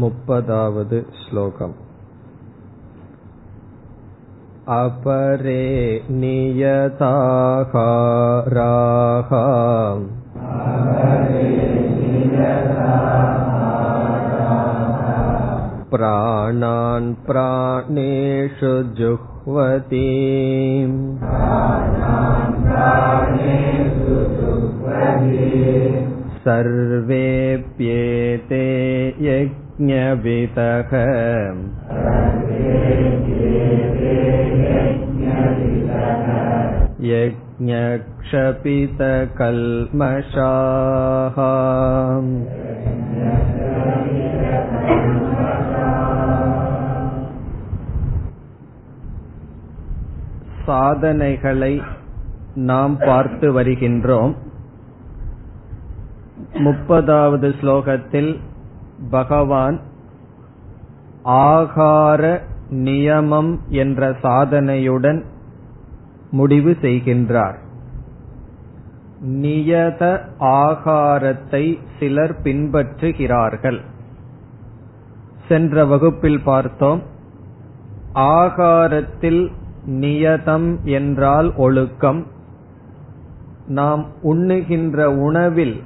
मुपदावद् श्लोकम् अपरे नियताहाराः प्राणान् प्राणेषु जुह्वति सर्वेऽप्येते यज्ञविदः यज्ञक्षपितकल्मषाः சாதனைகளை நாம் பார்த்து வருகின்றோம் முப்பதாவது ஸ்லோகத்தில் பகவான் ஆகார நியமம் என்ற சாதனையுடன் முடிவு செய்கின்றார். நியத ஆகாரத்தை சிலர் பின்பற்றுகிறார்கள். சென்ற வகுப்பில் பார்த்தோம் ஆகாரத்தில் நியதம் என்றால் ஒழுக்கம். நாம் உண்ணுகின்ற உணவில்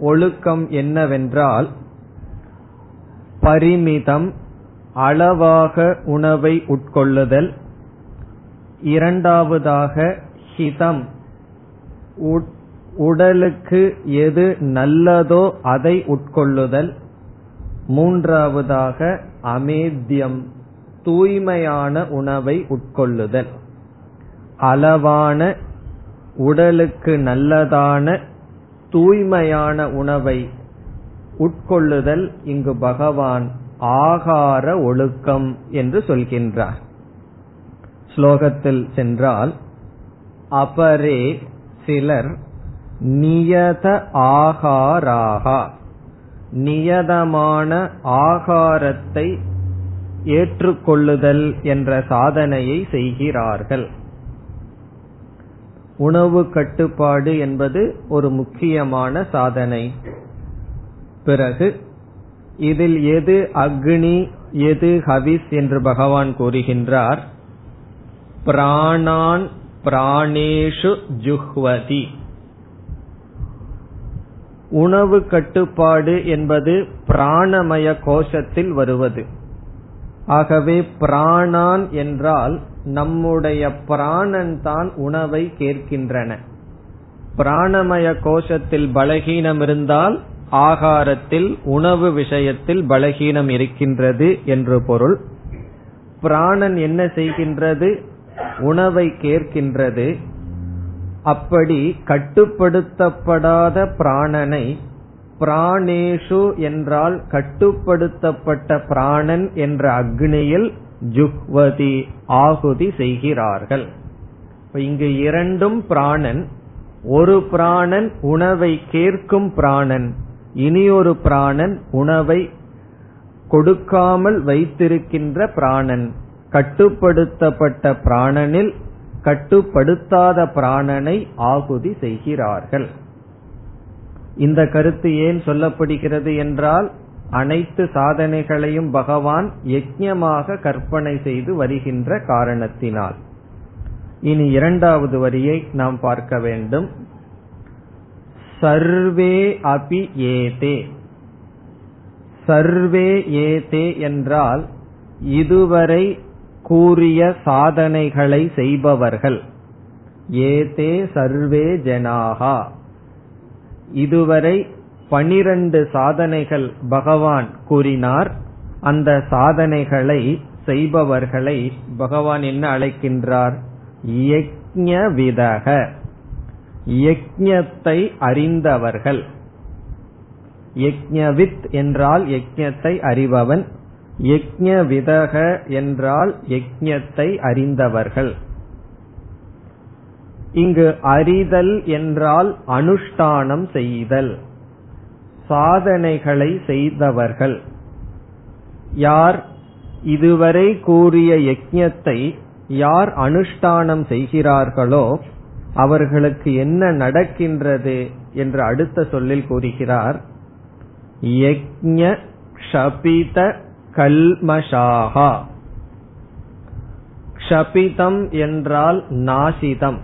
ஒழுக்கம் என்னவென்றால் பரிமிதம் அளவாக உணவை உட்கொள்ளுதல். இரண்டாவதாக ஹிதம். உடலுக்கு எது நல்லதோ அதை உட்கொள்ளுதல். மூன்றாவதாக அமேத்தியம் தூய்மையான உணவை உட்கொள்ளுதல். அளவான உடலுக்கு நல்லதான தூய்மையான உணவை உட்கொள்ளுதல் இங்கு பகவான் ஆகார ஒழுக்கம் என்று சொல்கின்றார். ஸ்லோகத்தில் சென்றால் அபரே சிலர் நியத ஆகாராகா. நியதமான ஆகாரத்தை ஏற்றுக்கொள்ளுதல் என்ற சாதனையை செய்கிறார்கள். உணவு கட்டுப்பாடு என்பது ஒரு முக்கியமான சாதனை. பிறகு இதில் எது அக்னி எது ஹவிஸ் என்று பகவான் கூறுகின்றார்? பிராணான் பிராணேஷு ஜுஹ்வதி. உணவு கட்டுப்பாடு என்பது பிராணமய கோஷத்தில் வருவது. ஆகவே பிராணான் என்றால் நம்முடைய பிராணன் தான் உணவை கேட்கின்றன. பிராணமய கோஷத்தில் பலகீனம் இருந்தால் ஆகாரத்தில் உணவு விஷயத்தில் பலகீனம் இருக்கின்றது என்று பொருள். பிராணன் என்ன செய்கின்றது? உணவை கேட்கின்றது. அப்படி கட்டுப்படுத்தப்படாத பிராணனை பிராணேஷு என்றால் கட்டுப்படுத்தப்பட்ட பிராணன் என்ற அக்னியில் ஜுஹ்வதி ஆகுதி செய்கிறார்கள். இங்கு இரண்டும் பிராணன். ஒரு பிராணன் உணவை கேட்கும் பிராணன். இனியொரு பிராணன் உணவை கொடுக்காமல் வைத்திருக்கின்ற பிராணன் கட்டுப்படுத்தப்பட்ட பிராணனில் கட்டுப்படுத்தாத பிராணனை ஆகுதி செய்கிறார்கள். இந்த கருத்து ஏன் சொல்லப்படுகிறது என்றால் அனைத்து சாதனைகளையும் பகவான் யஜ்யமாக கற்பனை செய்து வருகின்ற காரணத்தினால். இனி இரண்டாவது வரியை நாம் பார்க்க வேண்டும். சர்வே அபி ஏதே. சர்வே ஏதே என்றால் இதுவரை கூறிய சாதனைகளை செய்பவர்கள். ஏதே சர்வே ஜனாகா. இதுவரை பனிரண்டு சாதனைகள் பகவான் கூறினார். அந்த சாதனைகளை செய்பவர்களை பகவான் என்ன அழைக்கின்றார்? யக்ஞ விதக. யக்ஞத்தை அறிந்தவர்கள். யக்ஞவித் என்றால் யக்ஞத்தை அறிபவன். யக்ஞ விதக என்றால் யக்ஞத்தை அறிந்தவர்கள். இங்கு அறிதல் என்றால் அனுஷ்டானம் செய்தல். சாதனைகளை செய்தவர்கள். யார் இதுவரை கூறிய யஜ்ஞத்தை யார் அனுஷ்டானம் செய்கிறார்களோ அவர்களுக்கு என்ன நடக்கின்றது என்று அடுத்த சொல்லில் கூறுகிறார். யக்ஞ க்ஷபித கல்மஷாகா க்ஷபிதம் என்றால் நாசிதம்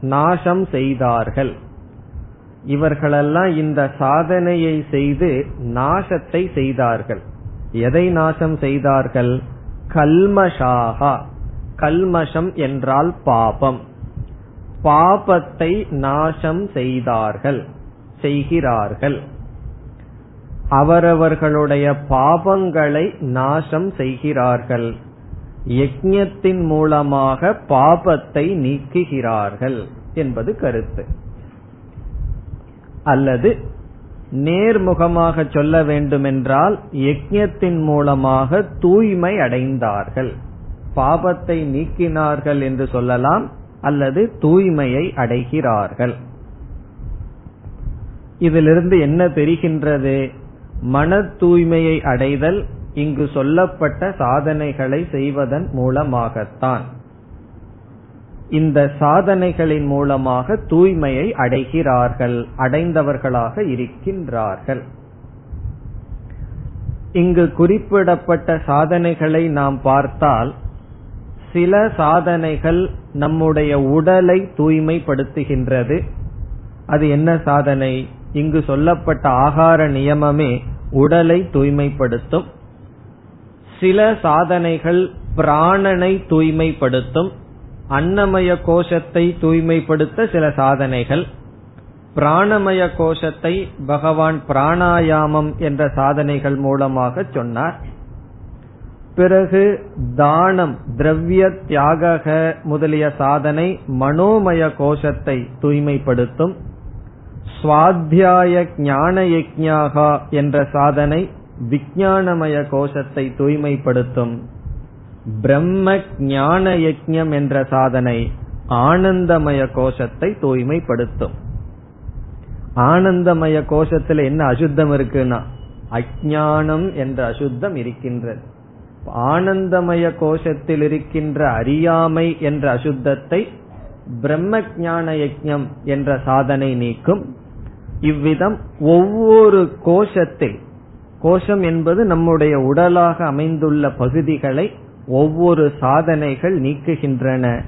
நாசம் செய்தார்கள். இவர்களெல்லாம் இந்த சாதனையை செய்து நாசத்தை செய்தார்கள். எதை நாசம் செய்தார்கள்? கல்மஷாகா கல்மஷம் என்றால் பாபம். பாபத்தை நாசம் செய்தார்கள் செய்கிறார்கள். அவரவர்களுடைய பாபங்களை நாசம் செய்கிறார்கள். யஜ்யத்தின் மூலமாக பாபத்தை நீக்குகிறார்கள் என்பது கருத்து. அல்லது நேர்முகமாக சொல்ல வேண்டுமென்றால் யஜ்யத்தின் மூலமாக தூய்மை அடைந்தார்கள். பாபத்தை நீக்கினார்கள் என்று சொல்லலாம். அல்லது தூய்மையை அடைகிறார்கள். இதிலிருந்து என்ன தெரிகின்றது? மன தூய்மையை அடைதல் இங்கு சொல்லப்பட்ட சாதனைகளை செய்வதன் மூலமாகத்தான். இந்த சாதனைகளின் மூலமாக தூய்மையை அடைகிறார்கள் அடைந்தவர்களாக இருக்கின்றார்கள். இங்கு குறிப்பிடப்பட்ட சாதனைகளை நாம் பார்த்தால் சில சாதனைகள் நம்முடைய உடலை தூய்மைப்படுத்துகின்றது. அது என்ன சாதனை? இங்கு சொல்லப்பட்ட ஆகார நியமமே உடலை தூய்மைப்படுத்தும். சில சாதனைகள் பிராணனை தூய்மைப்படுத்தும். அன்னமய கோஷத்தை தூய்மைப்படுத்த சில சாதனைகள். பிராணமய கோஷத்தை பகவான் பிராணாயாமம் என்ற சாதனைகள் மூலமாக சொன்னார். பிறகு தானம் திரவிய தியாக முதலிய சாதனை மனோமய கோஷத்தை தூய்மைப்படுத்தும். சுவாத்தியாய ஞான யஜ்ஞாகா என்ற சாதனை விஞ்ஞானமய கோஷத்தை தூய்மைப்படுத்தும். பிரம்ம ஞான யஜ்யம் என்ற சாதனை ஆனந்தமய கோஷத்தை தூய்மைப்படுத்தும். ஆனந்தமய கோஷத்துல என்ன அசுத்தம் இருக்குன்னா அஜானம் என்ற அசுத்தம் இருக்கின்றது. ஆனந்தமய கோஷத்தில் இருக்கின்ற அறியாமை என்ற அசுத்தத்தை பிரம்ம ஞான யஜ்யம் என்ற சாதனை நீக்கும். இவ்விதம் ஒவ்வொரு கோஷத்தில் கோஷம் என்பது நம்முடைய உடலாக அமைந்துள்ள பகுதிகளை ஒவ்வொரு சாதனைகள் நீக்குகின்றன.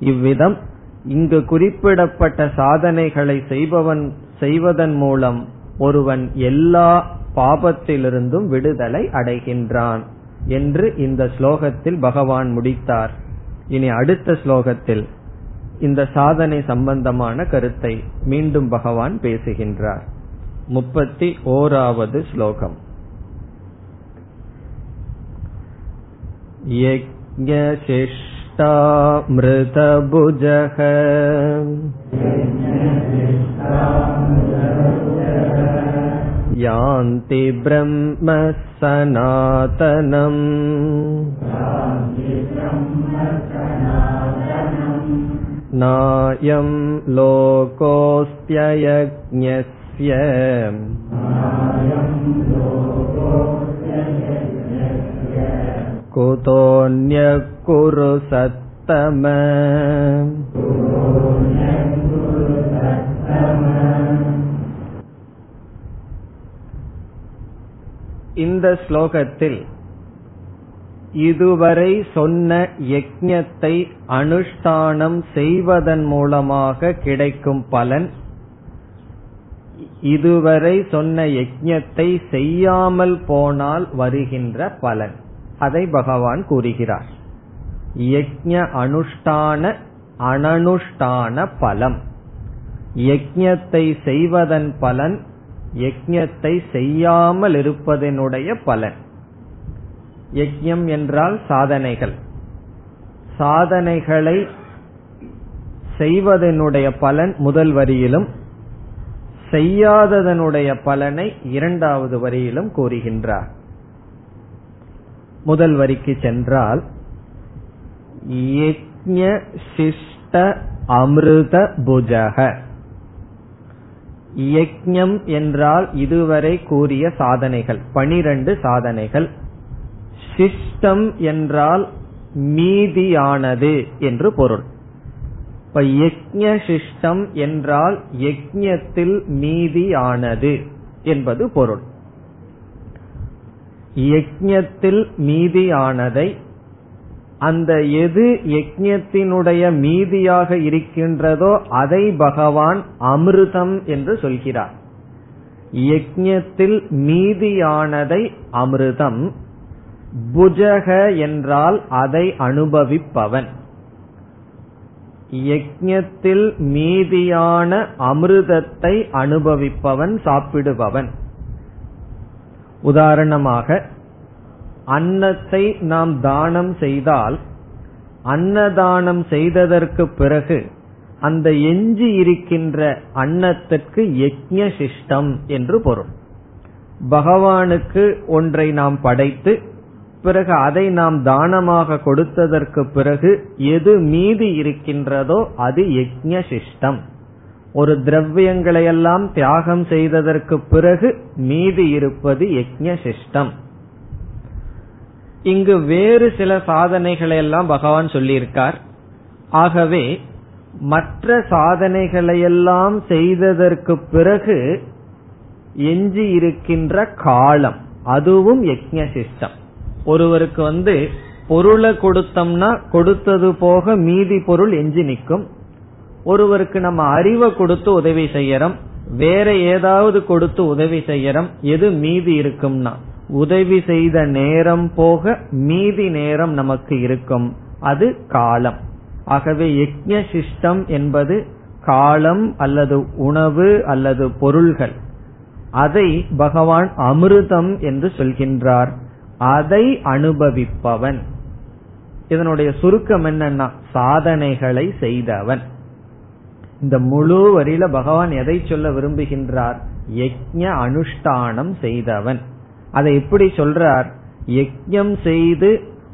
இவ்விதம் இங்கு குறிப்பிடப்பட்ட சாதனைகளை செய்பவன் செய்வதன் மூலம் ஒருவன் எல்லா பாபத்திலிருந்தும் விடுதலை அடைகின்றான். என்று இந்த ஸ்லோகத்தில் பகவான் முடித்தார் இனி அடுத்த ஸ்லோகத்தில் இந்த சாதனை சம்பந்தமான கருத்தை மீண்டும் பகவான் பேசுகின்றார் முப்பத்தி ஓராவது ஸ்லோகம் यज्ञशिष्टामृतभुजः यान्ति ब्रह्म सनातनम् नायं लोकोऽस्त्ययज्ञस्य कुतोऽन्यः कुरु सत्तम இந்த ஸ்லோகத்தில் இதுவரை சொன்ன யஜ்ஞத்தை அனுஷ்டானம் செய்வதன் மூலமாக கிடைக்கும் பலன் இதுவரை சொன்ன யஜ்ஞத்தை செய்யாமல் போனால் வருகின்ற பலன். அதை பகவான் கூறுகிறார். யஜ்ஞ அனுஷ்டான அனனுஷ்டான பலம். யஜ்ஞத்தை செய்வதன் பலன் யஜ்ஞத்தை செய்யாமல் இருப்பதனுடைய பலன். யஜ்யம் என்றால் சாதனைகள். சாதனைகளை செய்வதனுடைய பலன் முதல் வரியிலும் செய்யாததனுடைய பலனை இரண்டாவது வரியிலும் கூறுகின்றார். முதல் வரிக்கு சென்றால் யஜ்ய சிஷ்ட அமிர்த புஜக. யஜ்ஞம் என்றால் இதுவரை கூறிய சாதனைகள் பனிரெண்டு சாதனைகள். சிஷ்டம் என்றால் மீதியானது என்று பொருள். இப்ப யஜ்ஞ சிஷ்டம் என்றால் யக்ஞத்தில் மீதியானது என்பது பொருள். யக்ஞத்தில் மீதியானதை அந்த எது யஜ்ஞத்தினுடைய மீதியாக இருக்கின்றதோ அதை பகவான் அமிர்தம் என்று சொல்கிறார். யஜ்ஞத்தில் மீதியானதை அமிர்தம் புஜக என்றால் அதை அனுபவிப்பவன். யஜ்ஞத்தில் மீதியான அமிர்தத்தை அனுபவிப்பவன் சாப்பிடுபவன். உதாரணமாக அன்னத்தை நாம் தானம் செய்தால் அன்னதானம் செய்ததற்கு பிறகு அந்த எஞ்சி இருக்கின்ற அன்னத்திற்கு யஜ்ய சிஷ்டம் என்று பொருள். பகவானுக்கு ஒன்றை நாம் படைத்து பிறகு அதை நாம் தானமாக கொடுத்ததற்கு பிறகு எது மீதி இருக்கின்றதோ அது யஜ்ய சிஷ்டம். ஒரு திரவியங்களை எல்லாம் தியாகம் செய்ததற்கு பிறகு மீதி இருப்பது யஜ்ய சிஷ்டம். இங்கு வேறு சில சாதனைகளை எல்லாம் பகவான் சொல்லியிருக்கார். ஆகவே மற்ற சாதனைகளையெல்லாம் செய்ததற்கு பிறகு எஞ்சி இருக்கின்ற காலம் அதுவும் யஜ்ய சிஸ்டம் ஒருவருக்கு வந்து பொருளை கொடுத்தோம்னா கொடுத்தது போக மீதி பொருள் எஞ்சி நிற்கும். ஒருவருக்கு நம்ம அறிவை கொடுத்து உதவி செய்யறோம் வேற ஏதாவது கொடுத்து உதவி செய்யறோம் எது மீதி இருக்கும்னா. உதவி செய்த நேரம் போக மீதி நேரம் நமக்கு இருக்கும். அது காலம். ஆகவே யக்ஞ சிஷ்டம் என்பது காலம் அல்லது உணவு அல்லது பொருள்கள். அதை பகவான் அமிர்தம் என்று சொல்கின்றார். அதை அனுபவிப்பவன். இதனுடைய சுருக்கம் என்னன்னா சாதனைகளை செய்தவன். இந்த முழு வரியில பகவான் எதை சொல்ல விரும்புகின்றார்? யஜ்ய அனுஷ்டானம் செய்தவன். அதை எப்படி சொல்றார்? யஜ்யம் செய்து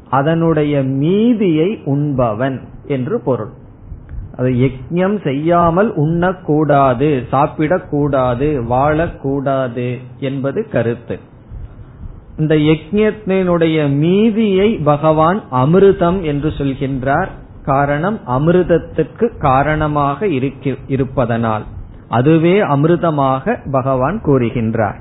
அதனுடைய மீதியை உண்பவன் என்று பொருள். அது யஜ்யம் செய்யாமல் உண்ணக்கூடாது சாப்பிடக்கூடாது வாழக்கூடாது என்பது கருத்து. இந்த யஜ்யத்தினுடைய மீதியை பகவான் அமிர்தம் என்று சொல்கின்றார். காரணம் அமிர்தத்துக்கு காரணமாக இருப்பதனால். அதுவே அமிர்தமாக பகவான் கூறுகின்றார்.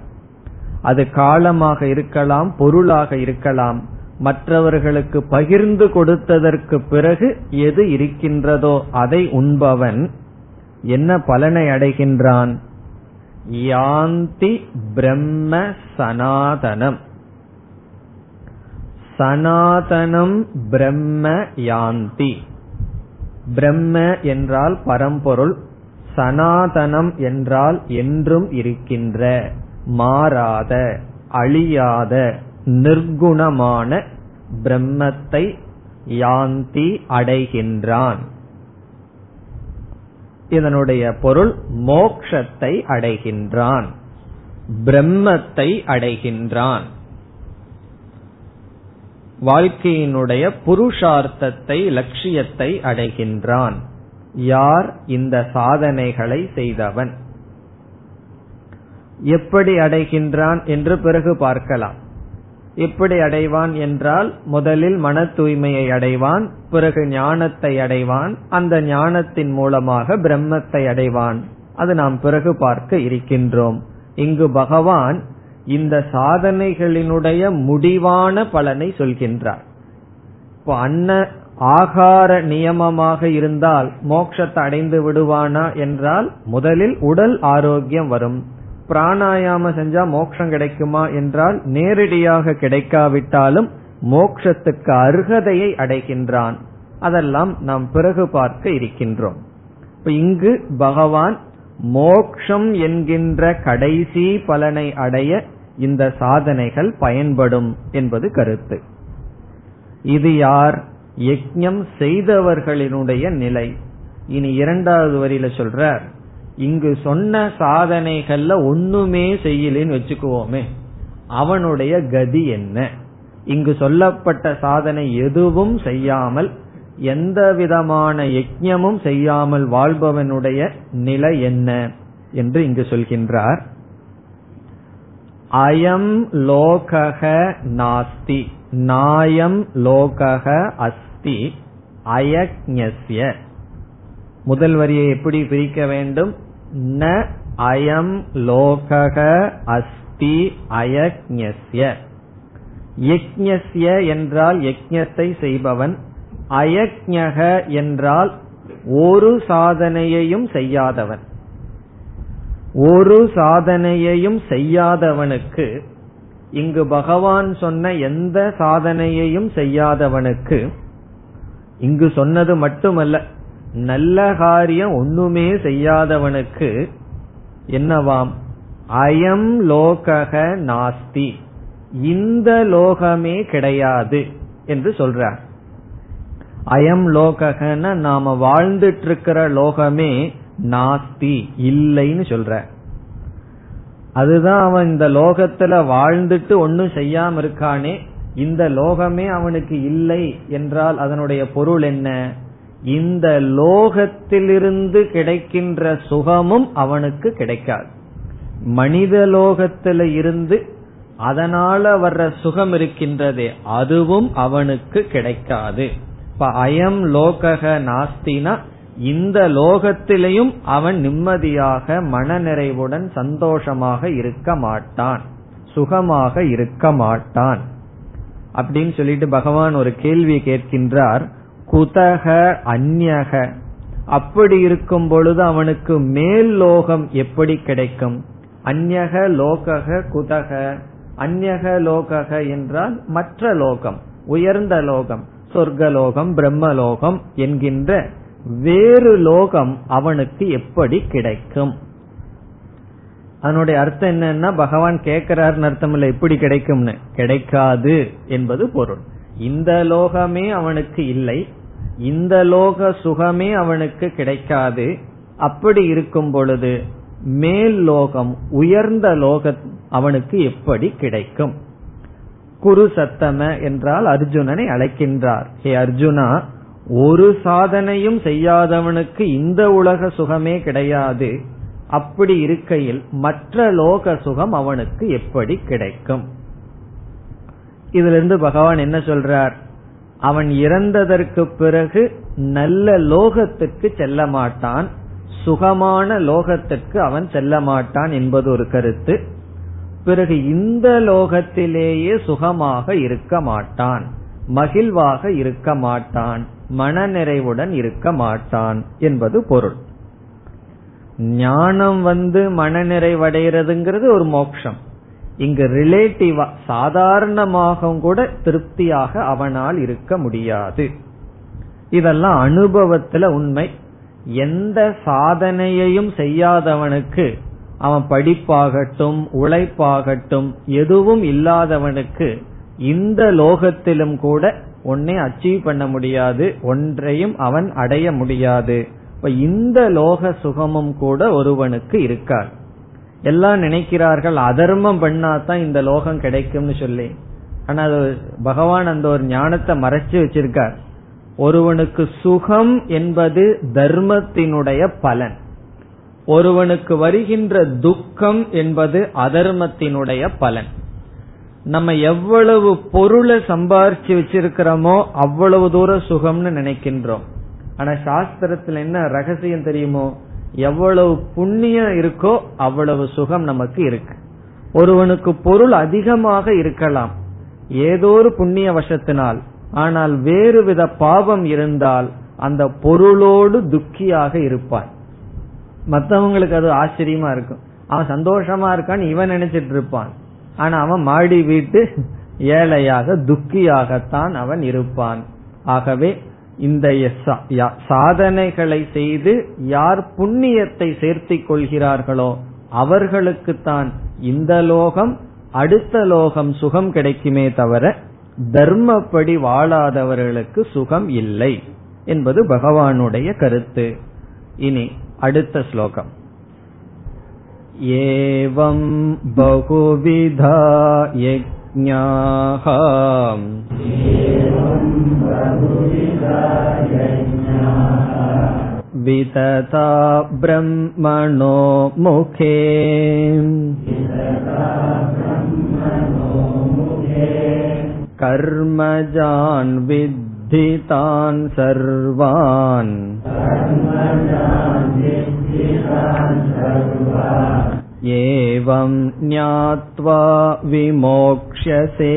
அது காலமாக இருக்கலாம் பொருளாக இருக்கலாம். மற்றவர்களுக்கு பகிர்ந்து கொடுத்ததற்கு பிறகு எது இருக்கின்றதோ அதை உண்பவன் என்ன பலனை அடைகின்றான்? யாந்தி பிரம்ம சனாதனம். சனாதனம் பிரம்ம யாந்தி. பிரம்ம என்றால் பரம்பொருள் சனாதனம் என்றால் என்றும் இருக்கின்ற. மாறாத அழியாத நிர்குணமான பிரம்மத்தை யாந்தி அடைகின்றான். இதனுடைய பொருள் மோக்ஷத்தை அடைகின்றான். பிரம்மத்தை அடைகின்றான். வாழ்க்கையினுடைய புருஷார்த்தத்தை லட்சியத்தை அடைகின்றான். யார் இந்த சாதனைகளை செய்தவன்? எப்படி அடைகின்றான் என்று பிறகு பார்க்கலாம். எப்படி அடைவான் என்றால் முதலில் மன தூய்மையை அடைவான் பிறகு ஞானத்தை அடைவான் அந்த ஞானத்தின் மூலமாக பிரம்மத்தை அடைவான். அது நாம் பிறகு பார்க்க இருக்கின்றோம். இங்கு பகவான் இந்த சாதனைகளினுடைய முடிவான பலனை சொல்கின்றார். இப்போ அன்ன ஆகார நியமமாக இருந்தால் மோட்சத்தை அடைந்து விடுவானா என்றால் முதலில் உடல் ஆரோக்கியம் வரும். பிராணாயாம செஞ்சா மோட்சம் கிடைக்குமா என்றால் நேரடியாக கிடைக்காவிட்டாலும் மோக்ஷத்துக்கு அருகதையை அடைகின்றான். அதெல்லாம் நாம் பிறகு பார்க்க இருக்கின்றோம். இங்கு பகவான் மோக்ஷம் என்கின்ற கடைசி பலனை அடைய இந்த சாதனைகள் பயன்படும் என்பது கருத்து. இது யார்? யஜ்யம் செய்தவர்களினுடைய நிலை. இனி இரண்டாவது வரியில சொல்றார். இங்கு சொன்ன சாதனைகள்ல ஒண்ணுமே செய்யலன்னு வச்சுக்குவோமே. அவனுடைய கதி என்ன? இங்கு சொல்லப்பட்ட சாதனை எதுவும் செய்யாமல் எந்த விதமான யஜ்யமும் செய்யாமல் வாழ்பவனுடைய நிலை என்ன என்று இங்கு சொல்கின்றார். அயம் லோகக நாஸ்தி. நாயம் லோகக அஸ்தி. அயக்ஞஸ்ய. முதல் வரியை எப்படி பிரிக்க வேண்டும்? ந அயம் லோகக அஸ்தி அயக்ஞஸ்ய. யக்ஞஸ்ய என்றால் யக்ஞத்தை செய்பவன். அயக்ஞக என்றால் ஒரு சாதனையையும் செய்யாதவன். ஒரு சாதனையையும் செய்யாதவனுக்கு இங்கு பகவான் சொன்ன எந்த சாதனையையும் செய்யாதவனுக்கு இங்கு சொன்னது மட்டுமல்ல நல்ல காரியம் ஒண்ணுமே செய்யாதவனுக்கு என்னவாம்? அயம் லோகக நாஸ்தி. இந்த லோகமே கிடையாது என்று சொல்றார். அயம் லோககன நாம வாழ்ந்துட்டு இருக்கிற லோகமே நாஸ்தி இல்லைன்னு சொல்ற அதுதான் அவன் இந்த லோகத்துல வாழ்ந்துட்டு ஒன்னும் செய்யாம இருக்கானே இந்த லோகமே அவனுக்கு இல்லை என்றால் அதனுடைய பொருள் என்ன? இந்த லோகத்திலிருந்து கிடைக்கின்ற சுகமும் அவனுக்கு கிடைக்காது. மனித லோகத்தில இருந்து அதனால வர்ற சுகம் இருக்கின்றதே அதுவும் அவனுக்கு கிடைக்காது. இப்ப அயம் லோகக நாஸ்தினா இந்த லோகத்திலையும் அவன் நிம்மதியாக மனநிறைவுடன் சந்தோஷமாக இருக்க மாட்டான். சுகமாக இருக்க மாட்டான். அப்படின்னு சொல்லிட்டு பகவான் ஒரு கேள்வி கேட்கின்றார். குதக அந்யக அப்படி இருக்கும் பொழுது அவனுக்கு மேல் லோகம் எப்படி கிடைக்கும்? அந்யக லோகக குதக அந்யக லோகக என்றால் மற்ற லோகம் உயர்ந்த லோகம் சொர்க்கலோகம் பிரம்மலோகம் என்கின்ற வேறு லோகம் அவனுக்கு எப்படி கிடைக்கும்? அதனுடைய அர்த்தம் என்னன்னா பகவான் கேட்கிறாருன்னு அர்த்தம் இல்ல எப்படி கிடைக்கும்னு. கிடைக்காது என்பது பொருள். இந்த லோகமே அவனுக்கு இல்லை இந்த லோக சுகமே அவனுக்கு கிடைக்காது. அப்படி இருக்கும் பொழுது மேல் லோகம் உயர்ந்த லோக அவனுக்கு எப்படி கிடைக்கும்? குரு சத்தம என்றால் அர்ஜுனனை அழைக்கின்றார். ஹே அர்ஜுனா ஒரு சாதனையும் செய்யாதவனுக்கு இந்த உலக சுகமே கிடையாது. அப்படி இருக்கையில் மற்ற லோக சுகம் அவனுக்கு எப்படி கிடைக்கும்? இதுல இருந்து பகவான் என்ன சொல்றார்? அவன் இறந்ததற்கு பிறகு நல்ல லோகத்துக்கு செல்ல மாட்டான் சுகமான லோகத்துக்கு அவன் செல்ல மாட்டான் என்பது ஒரு கருத்து. பிறகு இந்த லோகத்திலேயே சுகமாக இருக்க மாட்டான். மகிழ்வாக இருக்க மாட்டான். மனநிறைவுடன் இருக்க மாட்டான் என்பது பொருள். ஞானம் வந்து மனநிறைவடைகிறதுங்கிறது ஒரு மோட்சம். இங்கு ரிலேட்டிவா சாதாரணமாகவும் கூட திருப்தியாக அவனால் இருக்க முடியாது. இதெல்லாம் அனுபவத்துல உண்மை. எந்த சாதனையையும் செய்யாதவனுக்கு அவன் படிப்பாகட்டும் உழைப்பாகட்டும் எதுவும் இல்லாதவனுக்கு இந்த லோகத்திலும் கூட ஒன்னே அச்சீவ் பண்ண முடியாது. ஒன்றையும் அவன் அடைய முடியாது. இப்ப இந்த லோக சுகமும் கூட ஒருவனுக்கு இருக்காது. எல்லாம் நினைக்கிறார்கள் அதர்மம் பண்ணாதான் இந்த லோகம் கிடைக்கும்னு சொல்லி. ஆனா அது பகவான் அந்த ஒரு ஞானத்தை மறைச்சு வச்சிருக்கார். ஒருவனுக்கு சுகம் என்பது தர்மத்தினுடைய பலன். ஒருவனுக்கு வருகின்ற துக்கம் என்பது அதர்மத்தினுடைய பலன். நம்ம எவ்வளவு பொருளை சம்பாரிச்சு வச்சிருக்கிறோமோ அவ்வளவு தூரம் சுகம்னு நினைக்கின்றோம். ஆனா சாஸ்திரத்துல என்ன ரகசியம் தெரியுமோ? எவ்வளவு புண்ணியம் இருக்கோ அவ்வளவு சுகம் நமக்கு இருக்கு. ஒருவனுக்கு பொருள் அதிகமாக இருக்கலாம். ஏதோ ஒரு புண்ணிய வசத்தினால் ஆனால் வேறு வித பாவம் இருந்தால் அந்த பொருளோடு துக்கியாக இருப்பான். மற்றவங்களுக்கு அது ஆச்சரியமா இருக்கும். அவன் சந்தோஷமா இருக்கான்னு இவன் நினைச்சிட்டு இருப்பான். ஆனா அவன் மாடி வீட்டு ஏழையாக துக்கியாகத்தான் அவன் இருப்பான். ஆகவே இந்த சாதனைகளை செய்து யார் புண்ணியத்தை சேர்த்திக் கொள்கிறார்களோ அவர்களுக்குத்தான் இந்த லோகம் அடுத்த லோகம் சுகம் கிடைக்குமே தவிர தர்மப்படி வாழாதவர்களுக்கு சுகம் இல்லை என்பது பகவானுடைய கருத்து இனி அடுத்த ஸ்லோகம் एवं बहुविधा यज्ञाः वितता ब्रह्मणो मुखे कर्मजान् विद्धितान् सर्वान् एवं ज्ञात्वा विमोक्ष्यसे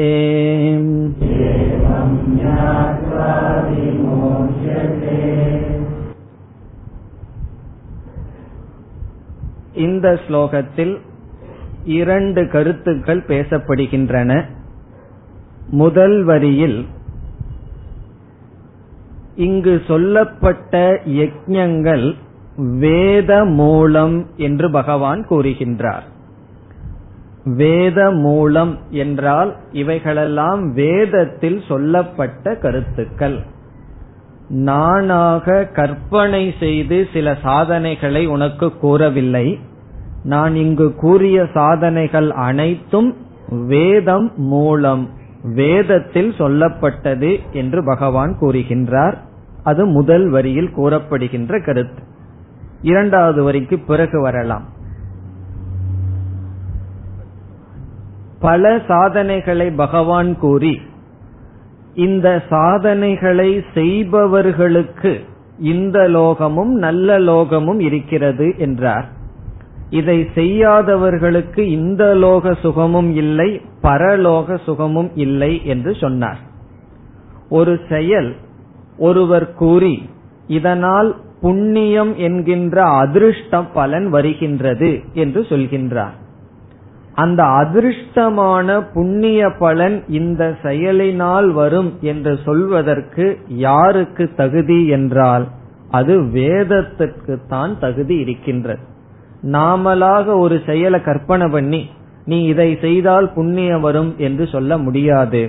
இந்த ஸ்லோகத்தில் இரண்டு கருத்துக்கள் பேசப்படுகின்றன முதல் வரியில் இங்கு சொல்லப்பட்ட யஜ்ஞங்கள் வேத மூலம் என்று பகவான் கூறுகின்றார். வேத மூலம் என்றால் இவைகளெல்லாம் வேதத்தில் சொல்லப்பட்ட கருத்துக்கள். நானாக கற்பனை செய்து சில சாதனைகளை உனக்கு கூறவில்லை. நான் இங்கு கூறிய சாதனைகள் அனைத்தும் வேதம் மூலம் வேதத்தில் சொல்லப்பட்டது என்று பகவான் கூறுகின்றார். அது முதல் வரியில் கூறப்படுகின்ற கருத்து. இரண்டாவது வரிக்கு பிறகு வரலாம். பல சாதனைகளை பகவான் கூறி இந்த சாதனைகளை செய்பவர்களுக்கு இந்த லோகமும் நல்ல லோகமும் இருக்கிறது என்றார். இதை செய்யாதவர்களுக்கு இந்த லோக சுகமும் இல்லை பரலோக சுகமும் இல்லை என்று சொன்னார். ஒரு செயல் ஒருவர் கூறி இதனால் புண்ணியம் என்கின்ற அதிருஷ்ட பலன் வருகின்றது என்று சொல்கின்றார். அந்த அதிருஷ்டமான புண்ணிய பலன் இந்த செயலினால் வரும் என்று சொல்வதற்கு யாருக்கு தகுதி என்றால் அது வேதத்திற்கு தான் தகுதி இருக்கின்றது. நாமளாக ஒரு செயலை கற்பனை பண்ணி நீ இதை செய்தால் புண்ணியம் வரும் என்று சொல்ல முடியாது.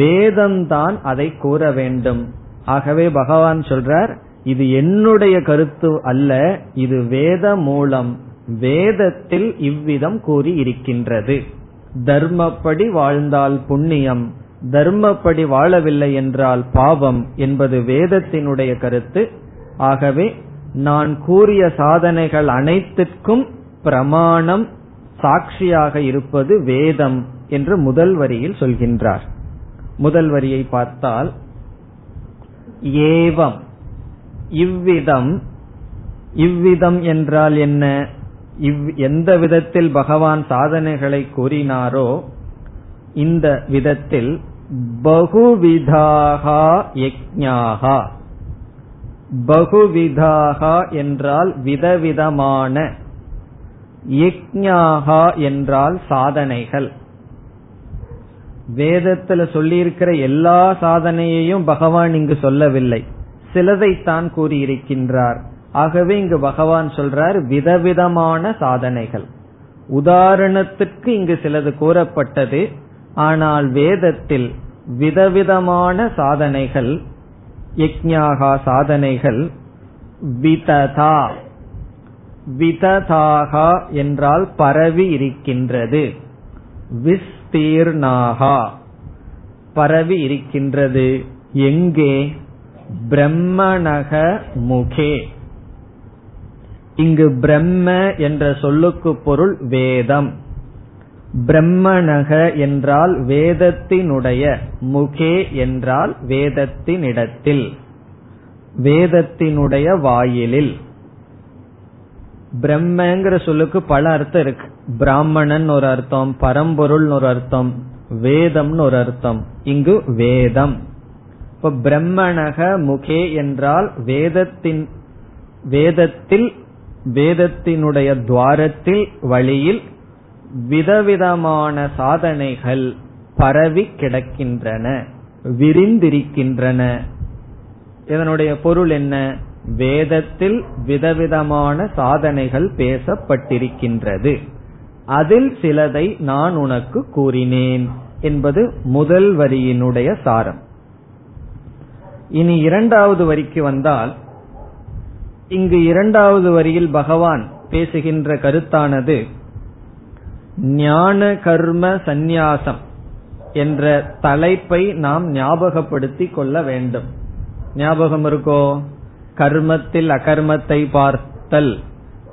வேதம்தான் அதை கூற வேண்டும். ஆகவே பகவான் சொல்றார் இது என்னுடைய கருத்து அல்ல இது வேத மூலம் வேதத்தில் இவ்விதம் கூறி இருக்கின்றது தர்மப்படி வாழ்ந்தால் புண்ணியம் தர்மப்படி வாழவில்லை என்றால் பாவம் என்பது வேதத்தினுடைய கருத்து. ஆகவே நான் கூறிய சாதனைகள் அனைத்திற்கும் பிரமாணம் சாட்சியாக இருப்பது வேதம் என்று முதல் வரியில் சொல்கின்றார். முதல் வரியை பார்த்தால் ஏவம். இவ்விதம் இவ்விதம் என்றால் என்ன? இவ் எந்த விதத்தில் பகவான் சாதனைகளை கூறினாரோ இந்த விதத்தில் பகுவிதாகா யஜ்ஞாகா பகுவிதாகா என்றால் விதவிதமான யஜ்ஞாகா என்றால் சாதனைகள். வேதத்துல சொல்லியிருக்கிற எல்லா சாதனையையும் பகவான் இங்கு சொல்லவில்லை. சிலதைத்தான் கூறியிருக்கின்றார். ஆகவே இங்கு பகவான் சொல்றார் விதவிதமான சாதனைகள். உதாரணத்துக்கு இங்கு சிலது கூறப்பட்டது. ஆனால் வேதத்தில் விதவிதமான சாதனைகள் யக்ஞாகா சாதனைகள் விததா விததாகா என்றால் பரவி இருக்கின்றது. விஸ்தீர்ணாகா பரவி இருக்கின்றது. எங்கே? பிரம்மணக முகே. இங்கு பிரம்ம என்ற சொல்லுக்கு பொருள் வேதம். பிரம்மணக என்றால் வேதத்தினுடைய முகே என்றால் வேதத்தினிடத்தில் வேதத்தினுடைய வாயிலில். பிரம்மங்கிற சொல்லுக்கு பல அர்த்தம் இருக்கு. பிராமணன் ஒரு அர்த்தம் பரம்பொருள் ஒரு அர்த்தம் வேதம்னு ஒரு அர்த்தம். இங்கு வேதம். இப்ப பிரம்மணக முகே என்றால் வேதத்தின் வேதத்தில் வேதத்தினுடைய துவாரத்தில் வழியில் விதவிதமான சாதனைகள் பரவி கிடக்கின்றன விரிந்திருக்கின்றன. இதனுடைய பொருள் என்ன? வேதத்தில் விதவிதமான சாதனைகள் பேசப்பட்டிருக்கின்றது. அதில் சிலதை நான் உனக்கு கூறினேன் என்பது முதல் வரியினுடைய சாரம். இனி இரண்டாவது வரிக்கு வந்தால் இங்கு இரண்டாவது வரியில் பகவான் பேசுகின்ற கருத்தானது ஞான கர்ம சந்நியாசம் என்ற தலைப்பை நாம் ஞாபகப்படுத்திக் கொள்ள வேண்டும். ஞாபகம் இருக்கோ? கர்மத்தில் அகர்மத்தை பார்த்தல்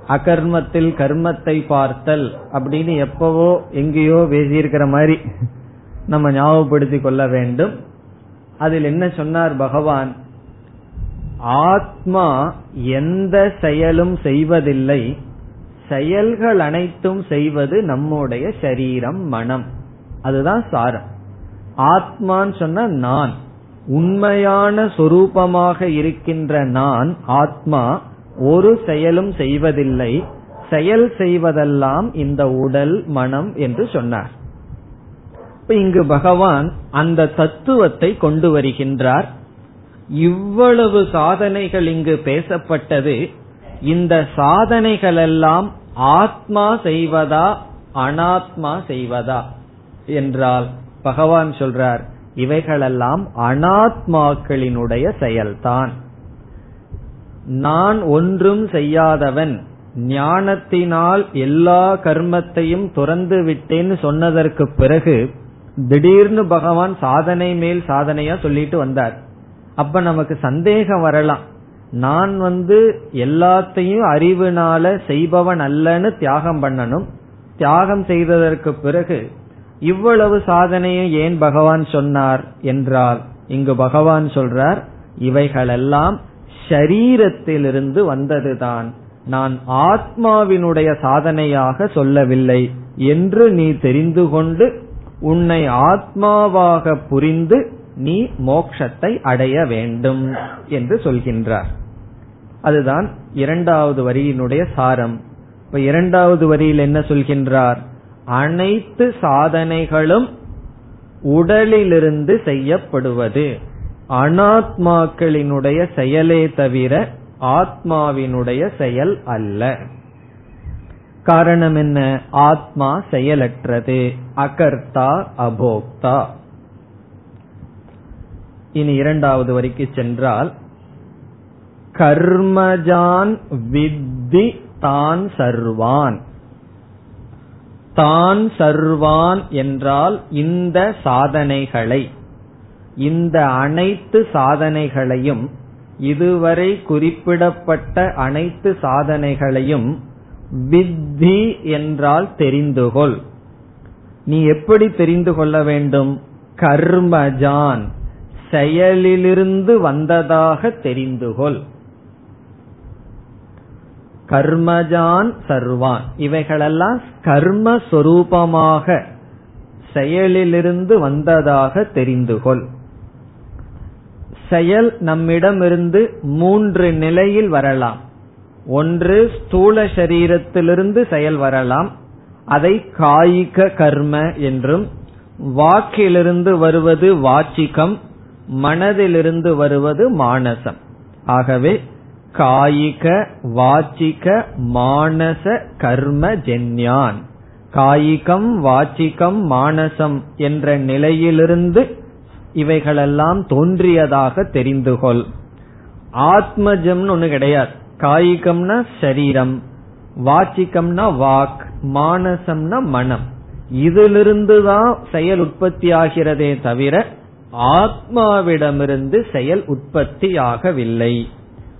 அகர்மத்தில் கர்மத்தை பார்த்தல் அப்படின்னு எப்பவோ எங்கேயோ பேசியிருக்கிற மாதிரி நம்ம ஞாபகப்படுத்திக் கொள்ள வேண்டும். அதில் என்ன சொன்னார் பகவான்? ஆத்மா எந்த செயலும் செய்வதில்லை. செயல்கள் அனைத்தும் செய்வது நம்முடைய சரீரம் மனம். அதுதான் சாரம். ஆத்மான்னு சொன்ன நான். உண்மையான சொரூபமாக இருக்கின்ற நான் ஆத்மா ஒரு செயலும் செய்வதில்லை. செயல் செய்வதெல்லாம் இந்த உடல் மனம் என்று சொன்னார். இப்ப இங்கு பகவான் அந்த தத்துவத்தை கொண்டு வருகின்றார். இவ்வளவு சாதனைகள் இங்கு பேசப்பட்டது. இந்த சாதனைகளெல்லாம் ஆத்மா செய்வதா அனாத்மா செய்வதா என்றால் பகவான் சொல்றார் இவைகளெல்லாம் அனாத்மாக்களினுடைய செயல்தான். நான் ஒன்றும் செய்யாதவன் ஞானத்தினால் எல்லா கர்மத்தையும் துறந்து விட்டேன்னு சொன்னதற்கு பிறகு திடீர்னு பகவான் சாதனை மேல் சாதனையா சொல்லிட்டு வந்தார். அப்ப நமக்கு சந்தேகம் வரலாம். நான் வந்து எல்லாத்தையும் அறிவுனால செய்பவன் அல்லன்னு தியாகம் பண்ணணும். தியாகம் செய்ததற்கு பிறகு இவ்வளவு சாதனையை ஏன் பகவான் சொன்னார் என்றால் இங்கு பகவான் சொல்றார் இவைகளெல்லாம் ஷரீரத்திலிருந்து வந்ததுதான். நான் ஆத்மாவினுடைய சாதனையாக சொல்லவில்லை என்று நீ தெரிந்து கொண்டு உன்னை ஆத்மாவாக புரிந்து நீ மோக்ஷத்தை அடைய வேண்டும் என்று சொல்கின்றார். அதுதான் இரண்டாவது வரியினுடைய சாரம். இப்ப இரண்டாவது வரியில் என்ன சொல்கின்றார்? அனைத்து சாதனைகளும் உடலிலிருந்து செய்யப்படுவது. அனாத்மாக்களினுடைய செயலே தவிர ஆத்மாவினுடைய செயல் அல்ல. காரணம் என்ன ஆத்மா செயலற்றது. அகர்த்தா அபோக்தா. இனி இரண்டாவது வரைக்கு சென்றால் கர்மஜான் வித்தி தான் சர்வான். தான் சர்வான் என்றால் இந்த சாதனைகளை இந்த அனைத்து சாதனைகளையும் இதுவரை குறிப்பிடப்பட்ட அனைத்து சாதனைகளையும் வித்தி என்றால் தெரிந்துகொள். நீ எப்படி தெரிந்து கொள்ள வேண்டும்? கர்மஜான். செயலிலிருந்து வந்ததாக தெரிந்துகொள். கர்மஜான் சர்வான். இவைகளெல்லாம் கர்மஸ்வரூபமாக செயலிலிருந்து வந்ததாக தெரிந்துகொள். செயல் நம்மிடமிருந்து மூன்று நிலையில் வரலாம். ஒன்று ஸ்தூல சரீரத்திலிருந்து செயல் வரலாம். அதை காய்க கர்ம என்றும் வாக்கிலிருந்து வருவது வாச்சிகம் மனதிலிருந்து வருவது மானசம். ஆகவே காயிக வாச்சிக மானச கர்ம ஜென்யான். காயிகம் வாச்சிகம் மானசம் என்ற நிலையிலிருந்து இவைகளெல்லாம் தோன்றியதாக தெரிந்து கொள் ஆத்மஜம்னு ஒண்ணு கிடையாது. காயிகம்னா சரீரம் வாச்சிக்கம்னா வாக் மானசம்னா மனம். இதிலிருந்து தான் செயல் உற்பத்தி ஆகிறதே தவிர ஆத்மாவிடமிருந்து செயல் உற்பத்தி ஆகவில்லை.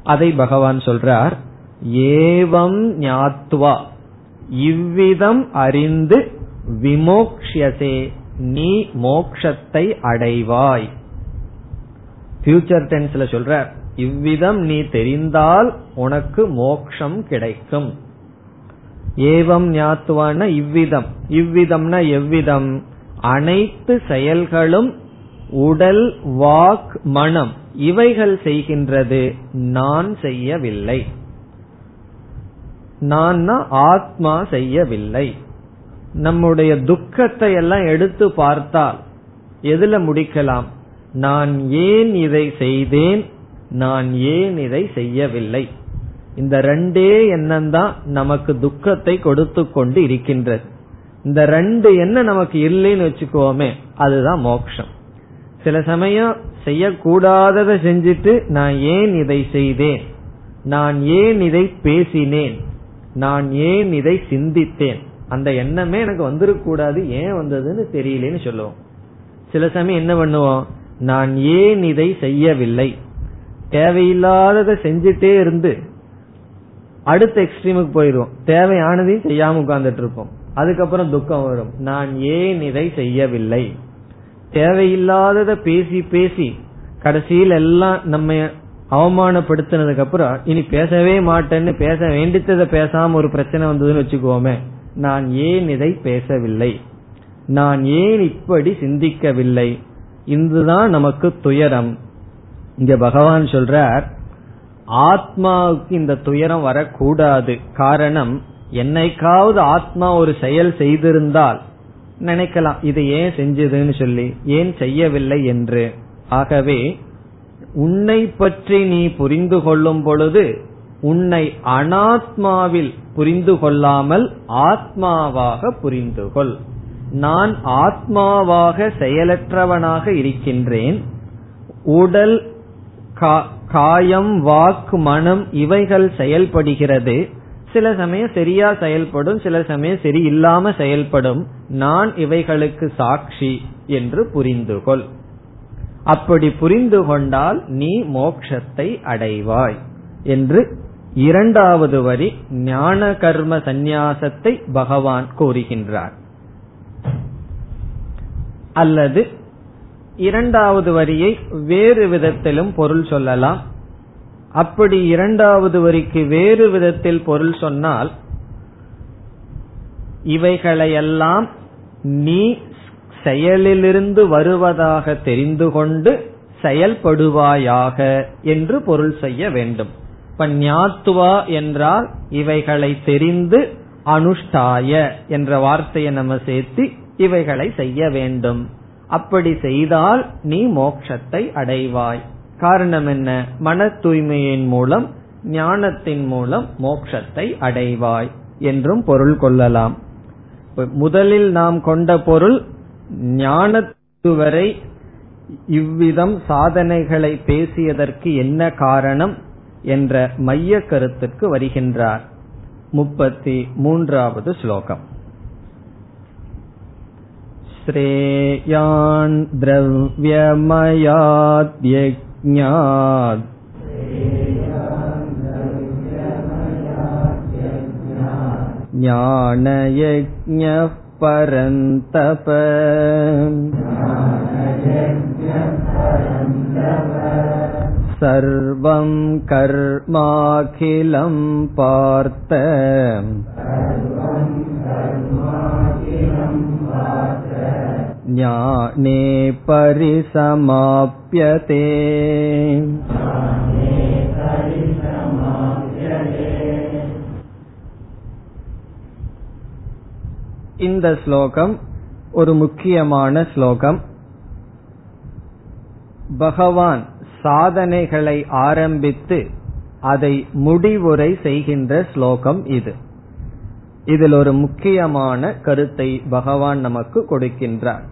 அதை பகவான் சொல்றார் ஏவம் ஞாத்வா. இவ்விதம் அறிந்து விமோக்ஷசே நீ மோக்ஷத்தை அடைவாய். ஃபியூச்சர் டென்ஸ்ல சொல்ற இவ்விதம் நீ தெரிந்தால் உனக்கு மோக்ஷம் கிடைக்கும். ஏவம் ஞாத்துவான இவ்விதம். இவ்விதம்னா எவ்விதம்? அனைத்து செயல்களும் உடல் வாக் மனம் இவைகள் செய்கின்றது. நான் செய்யவில்லை. நான் ஆத்மா செய்யவில்லை. நம்முடைய துக்கத்தை எல்லாம் எடுத்து பார்த்தால் எதுல முடிக்கலாம்? நான் ஏன் இதை செய்தேன்? நான் ஏன் இதை செய்யவில்லை? இந்த ரெண்டே எண்ணம் தான் நமக்கு துக்கத்தை கொடுத்து கொண்டு இருக்கின்றது. இந்த ரெண்டு எண்ணம் நமக்கு இல்லைன்னு வச்சுக்கோமே அதுதான் மோக்ஷம். சில சமயம் செய்யக்கூடாததை செஞ்சுட்டு நான் ஏன் இதை செய்தேன்? நான் ஏன் இதை பேசினேன்? நான் ஏன் இதை சிந்தித்தேன்? அந்த எண்ணமே எனக்கு வந்துடக்கூடாது ஏன் வந்ததுன்னு தெரியலன்னு சொல்லுவோம். சில சமயம் என்ன பண்ணுவோம்? நான் ஏன் இதை செய்யவில்லை? தேவையில்லாததை செஞ்சுட்டே இருந்து அடுத்த எக்ஸ்ட்ரீமுக்கு போயிடுவோம். தேவையானதையும் செய்யாம உட்கார்ந்துட்டு இருப்போம் அதுக்கப்புறம் துக்கம் வரும். நான் ஏன் இதை செய்யவில்லை? தேவையில்லாதத பேசி பேசி கடைசியில் எல்லாம் நம்ம அவமானப்படுத்தினதுக்கு அப்புறம் இனி பேசவே மாட்டேன்னு பேச வேண்டித்ததை பேசாம ஒரு பிரச்சனை வந்ததுன்னு வச்சுக்கோமே. நான் ஏன் இதை பேசவில்லை? நான் ஏன் இப்படி சிந்திக்கவில்லை? இதுதான் நமக்கு துயரம். இங்க பகவான் சொல்றார் ஆத்மாவுக்கு இந்த துயரம் வரக்கூடாது. காரணம் என்னைக்காவது ஆத்மா ஒரு செயல் செய்திருந்தால் நினைக்கலாம் இது ஏன் செஞ்சதுன்னு சொல்லி ஏன் செய்யவில்லை என்று. ஆகவே உன்னை பற்றி நீ புரிந்து கொள்ளும் பொழுது உன்னை அனாத்மாவில் புரிந்து கொள்ளாமல் ஆத்மாவாக புரிந்து கொள். நான் ஆத்மாவாக செயலற்றவனாக இருக்கின்றேன். உடல் காயம் வாக்கு மனம் இவைகள் செயல்படுகிறது. சில சமயம் சரியா செயல்படும் சில சமயம் சரி இல்லாம செயல்படும். நான் இவைகளுக்கு சாட்சி என்று புரிந்து கொள் அப்படி புரிந்து கொண்டால் நீ மோக்ஷத்தை அடைவாய் என்று இரண்டாவது வரி ஞான கர்ம சந்நியாசத்தை பகவான் கூறுகின்றார். அல்லது இரண்டாவது வரியை வேறு விதத்திலும் பொருள் சொல்லலாம். அப்படி இரண்டாவது வரிக்கு வேறு விதத்தில் பொருள் சொன்னால் இவைகளையெல்லாம் நீ செயலிலிருந்து வருவதாக தெரிந்து கொண்டு செயல்படுவாயாக என்று பொருள் செய்ய வேண்டும். இப்ப ஞாத்துவா என்றால் இவைகளை தெரிந்து அனுஷ்டாய என்ற வார்த்தையை நம்ம சேர்த்து இவைகளை செய்ய வேண்டும். அப்படி செய்தால் நீ மோட்சத்தை அடைவாய். காரணம் என்ன? மன தூய்மையின் மூலம் ஞானத்தின் மூலம் மோட்சத்தை அடைவாய் என்றும் பொருள் கொள்ளலாம். முதலில் நாம் கொண்ட பொருள் ஞானத்துவரை இவ்விதம் சாதனைகளை பேசியதற்கு என்ன காரணம் என்ற மைய கருத்துக்கு வருகின்றார். முப்பத்தி மூன்றாவது ஸ்லோகம். श्रेयान् द्रव्यमयाद्यज्ञात् ज्ञानयज्ञः परन्तप सर्वं कर्माखिलं पार्थ ज्ञाने परिसमाप्यते இந்த ஸ்லோகம் ஒரு முக்கியமான ஸ்லோகம் பகவான் சாதனைகளை ஆரம்பித்து அதை முடிவுரை செய்கின்ற ஸ்லோகம் இது இதில் ஒரு முக்கியமான கருத்தை பகவான் நமக்கு கொடுக்கின்றார்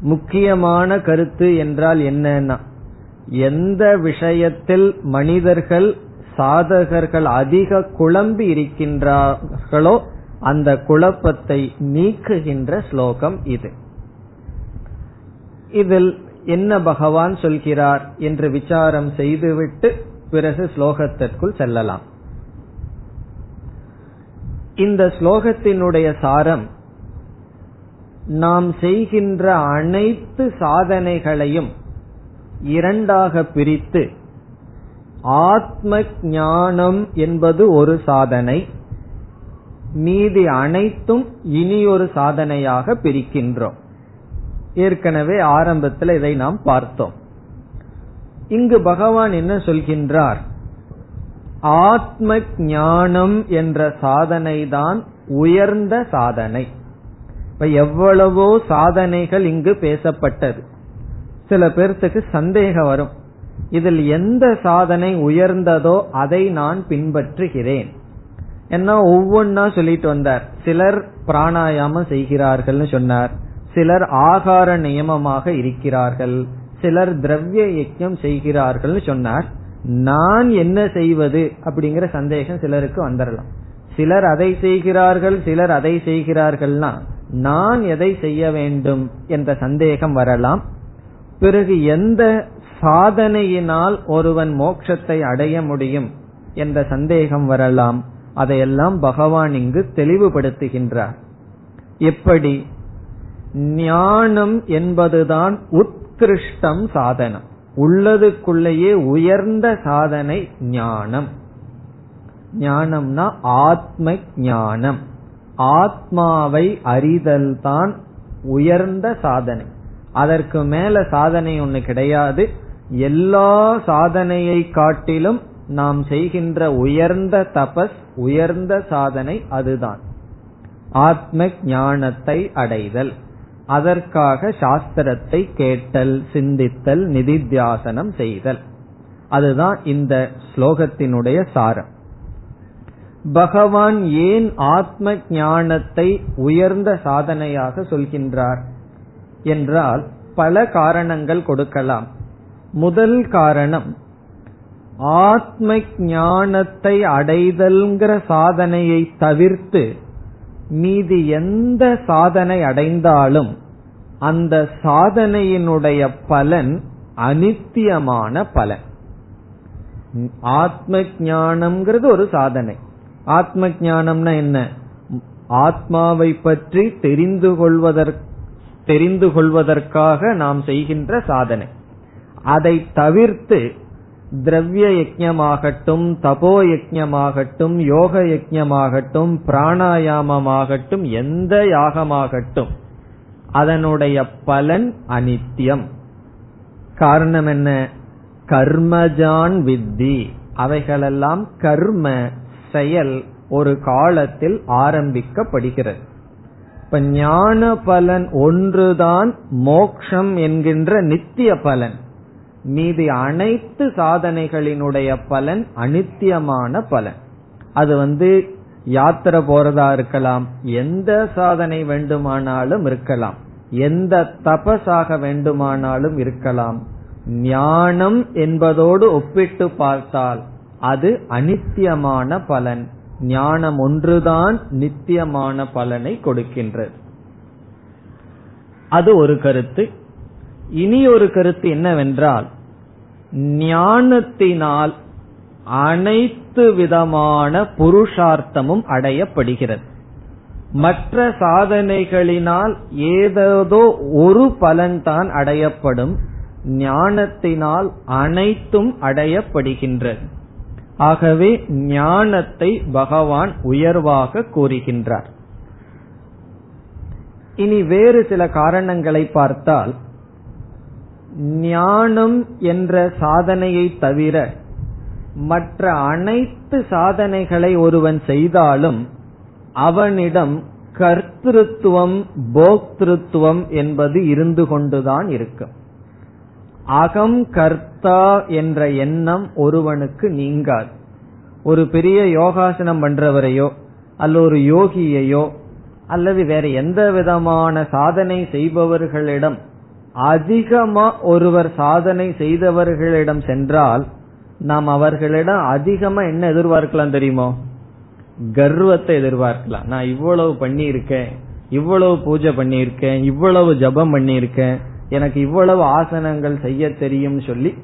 முக்கியமான கருத்து என்றால் என்னன்னா எந்த விஷயத்தில் மனிதர்கள் சாதகர்கள் அதிக குழம்பி இருக்கின்றார்களோ அந்த குழப்பத்தை நீக்குகின்ற ஸ்லோகம் இது. இதில் என்ன பகவான் சொல்கிறார் என்று விசாரம் செய்துவிட்டு பிறகு ஸ்லோகத்திற்குள் செல்லலாம். இந்த ஸ்லோகத்தினுடைய சாரம் நாம் செய்கின்ற அனைத்து சாதனைகளையும் இரண்டாக பிரித்து ஆத்ம ஞானம் என்பது ஒரு சாதனை மீதி அனைத்தும் இனி ஒரு சாதனையாக பிரிக்கின்றோம். ஏற்கனவே ஆரம்பத்தில் இதை நாம் பார்த்தோம். இங்கு பகவான் என்ன சொல்கின்றார்? ஆத்ம ஞானம் என்ற சாதனை தான் உயர்ந்த சாதனை. இப்ப எவ்வளவோ சாதனைகள் இங்கு பேசப்பட்டது. சில பேர்த்துக்கு சந்தேகம் வரும். இதில் எந்த சாதனை உயர்ந்ததோ அதை நான் பின்பற்றுகிறேன். என்ன ஒவ்வொன்னா சொல்லிட்டு வந்தார். சிலர் பிராணாயாமம் செய்கிறார்கள் சொன்னார். சிலர் ஆகார நியமமாக இருக்கிறார்கள். சிலர் திரவிய யஜ்யம் செய்கிறார்கள் சொன்னார். நான் என்ன செய்வது அப்படிங்கிற சந்தேகம் சிலருக்கு வந்துடலாம் சிலர் அதை செய்கிறார்கள் சிலர் அதை செய்கிறார்கள்னா நான் எதை செய்ய வேண்டும் என்ற சந்தேகம் வரலாம். பிறகு எந்த சாதனையினால் ஒருவன் மோட்சத்தை அடைய முடியும் என்ற சந்தேகம் வரலாம். அதையெல்லாம் பகவான் இங்கு தெளிவுபடுத்துகின்றார். எப்படி? ஞானம் என்பதுதான் உத்கிருஷ்டம் சாதனம். உள்ளதுக்குள்ளேயே உயர்ந்த சாதனை ஞானம். ஞானம்னா ஆத்ம ஞானம். ஆத்மாவை அறிதல் தான் உயர்ந்த சாதனை. அதற்கு மேல சாதனை ஒண்ணு கிடையாது. எல்லா சாதனையை காட்டிலும் நாம் செய்கின்ற உயர்ந்த தபஸ் உயர்ந்த சாதனை அதுதான். ஆத்ம ஞானத்தை அடைதல். அதற்காக சாஸ்திரத்தை கேட்டல் சிந்தித்தல் நிதித்தியாசனம் செய்தல். அதுதான் இந்த ஸ்லோகத்தினுடைய சாரம். பகவான் ஏன் ஆத்ம ஞானத்தை உயர்ந்த சாதனையாக சொல்கின்றார் என்றால் பல காரணங்கள் கொடுக்கலாம். முதல் காரணம் ஆத்ம ஞானத்தை அடைதல்ங்கிற சாதனையை தவிர்த்து மீதி எந்த சாதனை அடைந்தாலும் அந்த சாதனையினுடைய பலன் அனித்தியமான பலன். ஆத்ம ஞானம்ங்கிறது ஒரு சாதனை. ஆத்ம ஞானம்னா என்ன? ஆத்மாவை பற்றி தெரிந்து கொள்வதற்கு தெரிந்து கொள்வதற்காக நாம் செய்கின்ற சாதனை. அதை தவிர்த்து திரவிய யஜமாகட்டும் தபோ யஜமாகட்டும் யோக யஜமாகட்டும் பிராணாயாமமாகட்டும் எந்த யாகமாகட்டும் அதனுடைய பலன் அனித்தியம் காரணம் என்ன? கர்மஜான் வித்தி. அவைகளெல்லாம் கர்ம செயல் ஒரு காலத்தில் ஆரம்பிக்கப்படுகிறது. இப்ப ஞான பலன் ஒன்றுதான் மோக்ஷம் என்கின்ற நித்திய பலன். மீதி அனைத்து சாதனைகளினுடைய பலன் அனித்தியமான பலன். அது வந்து யாத்திரை போறதா இருக்கலாம் எந்த சாதனை வேண்டுமானாலும் இருக்கலாம் எந்த தபஸாக வேண்டுமானாலும் இருக்கலாம். ஞானம் என்பதோடு ஒப்பிட்டு பார்த்தால் அது அனித்தியமான பலன். ஞானம் ஒன்றுதான் நித்தியமான பலனை கொடுக்கின்றது அது ஒரு கருத்து. இனி ஒரு கருத்து என்னவென்றால் ஞானத்தினால் அனைத்து விதமான புருஷார்த்தமும் அடையப்படுகிறது. மற்ற சாதனைகளினால் ஏதேதோ ஒரு பலன்தான் அடையப்படும். ஞானத்தினால் அனைத்தும் அடையப்படுகின்றது. ஆகவே ஞானத்தை பகவான் உயர்வாக கூறுகின்றார். இனி வேறு சில காரணங்களை பார்த்தால் ஞானம் என்ற சாதனையை தவிர மற்ற அனைத்து சாதனைகளை ஒருவன் செய்தாலும் அவனிடம் கர்த்திருவம் போக்திருத்துவம் என்பது இருந்து கொண்டுதான் இருக்கும். அகம் கர்த்தா என்ற எண்ணம் ஒருவனுக்கு நீங்காது. ஒரு பெரிய யோகாசனம் பண்றவரையோ அல்ல ஒரு யோகியையோ அல்லது வேற எந்த விதமான சாதனை செய்பவர்களிடம் அதிகமா ஒருவர் சாதனை செய்தவர்களிடம் சென்றால் நாம் அவர்களிடம் அதிகமா என்ன எதிர்பார்க்கலாம் தெரியுமோ? கர்வத்தை எதிர்பார்க்கலாம். நான் இவ்வளவு பண்ணியிருக்கேன் இவ்வளவு பூஜை பண்ணியிருக்கேன் இவ்வளவு ஜபம் பண்ணியிருக்கேன் எனக்கு இவ்வளவு ஆசனங்கள் செய்ய தெரியும் சொல்லி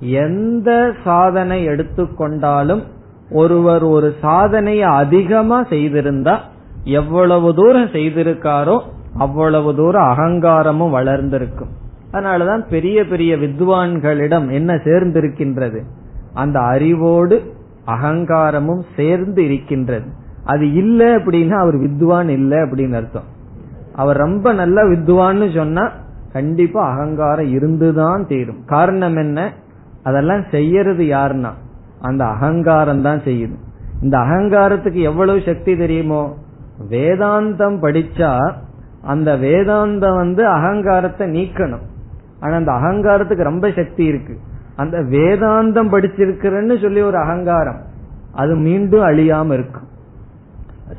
எந்த சாதனை எடுத்துக்கொண்டாலும் ஒருவர் ஒரு சாதனையை அதிகமா செய்திருந்தா எவ்வளவு தூரம் செய்திருக்காரோ அவ்வளவு தூரம் அகங்காரமும் வளர்ந்திருக்கும். அதனாலதான் பெரிய பெரிய வித்வான்களிடம் என்ன சேர்ந்திருக்கின்றது? அந்த அறிவோடு அகங்காரமும் சேர்ந்து இருக்கின்றது. அது இல்ல அப்படின்னா அவர் வித்வான் இல்ல அப்படின்னு அர்த்தம். அவர் ரொம்ப நல்ல வித்வான்னு சொன்னா கண்டிப்பா அகங்காரம் இருந்துதான் தீரும் காரணம் என்ன? அதெல்லாம் செய்யறது யாருன்னா? அந்த அகங்காரம் தான் செய்யுது. இந்த அகங்காரத்துக்கு எவ்வளவு சக்தி தெரியுமோ? வேதாந்தம் படிச்சா அந்த வேதாந்தம் வந்து அகங்காரத்தை நீக்கணும். ஆனா அந்த அகங்காரத்துக்கு ரொம்ப சக்தி இருக்கு. அந்த வேதாந்தம் படிச்சிருக்கிறேன்னு சொல்லி ஒரு அகங்காரம் அது மீண்டும் அழியாம இருக்கும்.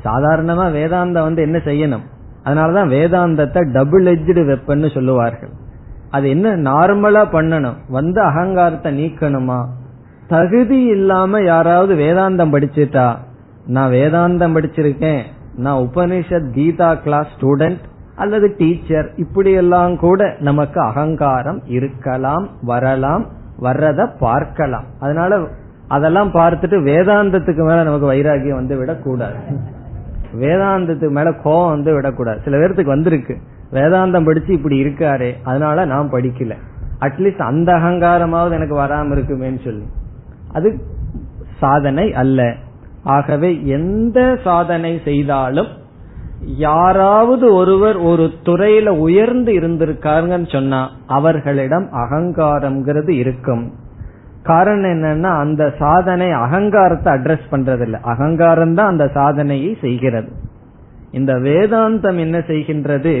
சாதாரணமா வேதாந்தம் வந்து என்ன செய்யணும்? அதனாலதான் வேதாந்தத்தை டபுள் எஜ்டு வெப்பன்னு சொல்லுவார்கள். அது என்ன? நார்மலா பண்ணணும். வந்து அகங்காரத்தை நீக்கணுமா? தகுதி இல்லாம யாராவது வேதாந்தம் படிச்சுட்டா? நான் வேதாந்தம் படிச்சிருக்கேன். நான் உபனிஷத் கீதா கிளாஸ் ஸ்டூடெண்ட் அல்லது டீச்சர் இப்படி எல்லாம் கூட நமக்கு அகங்காரம் இருக்கலாம் வரலாம் வர்றத பார்க்கலாம். அதனால அதெல்லாம் பார்த்துட்டு வேதாந்தத்துக்கு மேல நமக்கு வைராகியம் வந்து விடக்கூடாது வேதாந்தத்துக்கு மேல கோபம் வந்து விடக்கூடாது. சில பேர்த்துக்கு வந்திருக்கு. வேதாந்தம் படிச்சு இப்படி இருக்காரு அதனால நான் படிக்கல. அட்லீஸ்ட் அந்த அகங்காரமாவது எனக்கு வராம இருக்குமேன்னு சொல்லி. அது சாதனை அல்ல. ஆகவே எந்த சாதனை செய்தாலும் யாராவது ஒருவர் ஒரு துறையில உயர்ந்து இருந்திருக்காருங்கன்னு சொன்னா அவர்களிடம் அகங்காரம்ங்கிறது இருக்கும். காரணம் என்னன்னா அந்த சாதனை அகங்காரத்தை அட்ரஸ் பண்றதில்லை. அகங்காரம் தான் அந்த சாதனையை செய்கிறது. இந்த வேதாந்தம் என்ன செய்கின்றது?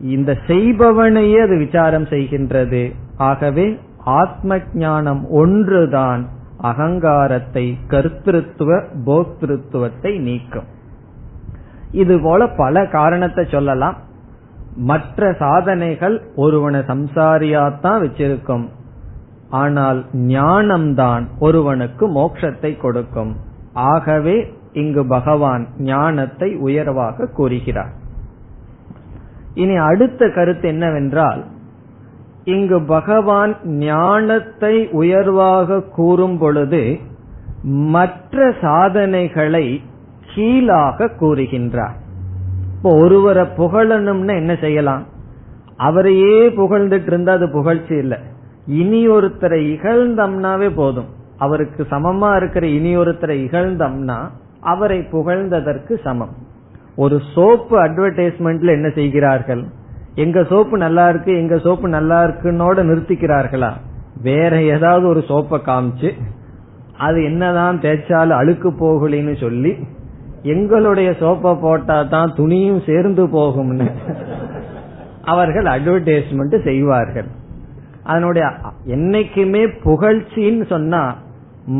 இந்த செய்பவனையே அது விசாரம் செய்கின்றது. ஆகவே ஆத்ம ஞானம் ஒன்றுதான் அகங்காரத்தை கருத்திருத்துவ போக்திருத்துவத்தை நீக்கும். இது போல பல காரணத்தை சொல்லலாம். மற்ற சாதனைகள் ஒருவனை சம்சாரியாத்தான் வச்சிருக்கும். ஆனால் ஞானம்தான் ஒருவனுக்கு மோட்சத்தை கொடுக்கும். ஆகவே இங்கு பகவான் ஞானத்தை உயர்வாக கூறுகிறார். இனி அடுத்த கருத்து என்னவென்றால் இங்கு பகவான் ஞானத்தை உயர்வாக கூறும் பொழுது மற்ற சாதனைகளை கீழாக கூறுகின்றார். இப்போ ஒருவரை புகழணும்னு என்ன செய்யலாம்? அவரையே புகழ்ந்துட்டு இருந்தா அது புகழ்ச்சி இல்லை. இனி ஒருத்தரை இகழ்ந்தம்னாவே போதும். அவருக்கு சமமா இருக்கிற இனி ஒருத்தரை இகழ்ந்தம்னா அவரை புகழ்ந்ததற்கு சமம். ஒரு சோப்பு அட்வர்டைஸ்மெண்ட்ல என்ன செய்கிறார்கள்? எங்க சோப்பு நல்லா இருக்கு எங்க சோப்பு நல்லா இருக்குன்னோட நிறுத்திக்கிறார்களா? வேற ஏதாவது ஒரு சோப்பை காமிச்சு அது என்னதான் தேய்ச்சாலும் அழுக்கு போகலின்னு சொல்லி எங்களுடைய சோப்பை போட்டா தான் துணியும் சேர்ந்து போகும்னு அவர்கள் அட்வர்டைஸ்மெண்ட் செய்வார்கள். அதனுடைய என்னைக்குமே புகழ்ச்சின்னு சொன்னா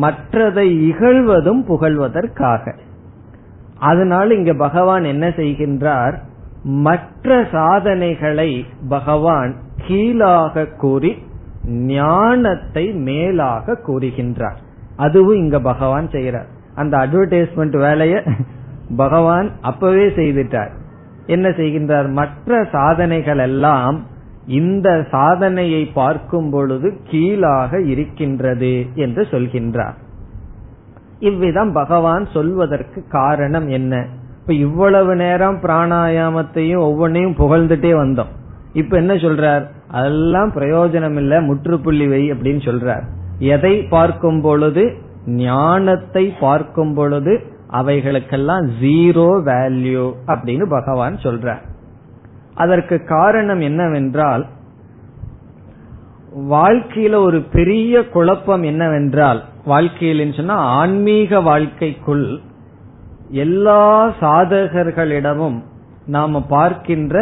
மற்றதை இகழ்வதும் புகழ்வதற்காக. அதனால இங்க பகவான் என்ன செய்கின்றார்? மற்ற சாதனைகளை பகவான் கீழாக கூறி ஞானத்தை மேலாக கூறுகின்றார். அதுவும் இங்க பகவான் செய்யறார் அந்த அட்வர்டைஸ்மெண்ட் வேலைய பகவான் அப்பவே செய்துட்டார். என்ன செய்கின்றார்? மற்ற சாதனைகள் எல்லாம் இந்த சாதனையை பார்க்கும் பொழுது கீழாக இருக்கின்றது என்று சொல்கின்றார். இவ்விதம் பகவான் சொல்வதற்கு காரணம் என்ன? இப்ப இவ்வளவு நேரம் பிராணாயாமத்தையும் ஒவ்வொன்னையும் புகழ்ந்துட்டே வந்தோம். இப்ப என்ன சொல்றார்? அதெல்லாம் பிரயோஜனம் இல்ல முற்றுப்புள்ளி வை அப்படின்னு சொல்றார். எதை பார்க்கும் பொழுது? ஞானத்தை பார்க்கும் பொழுது அவைகளுக்கெல்லாம் ஜீரோ வேல்யூ அப்படின்னு பகவான் சொல்றார். அதற்கு காரணம் என்னவென்றால் வாழ்க்கையில ஒரு பெரிய குழப்பம் என்னவென்றால் வாழ்க்கையில் சொன்னா ஆன்மீக வாழ்க்கைக்குள் எல்லா சாதகர்களிடமும் நாம பார்க்கின்ற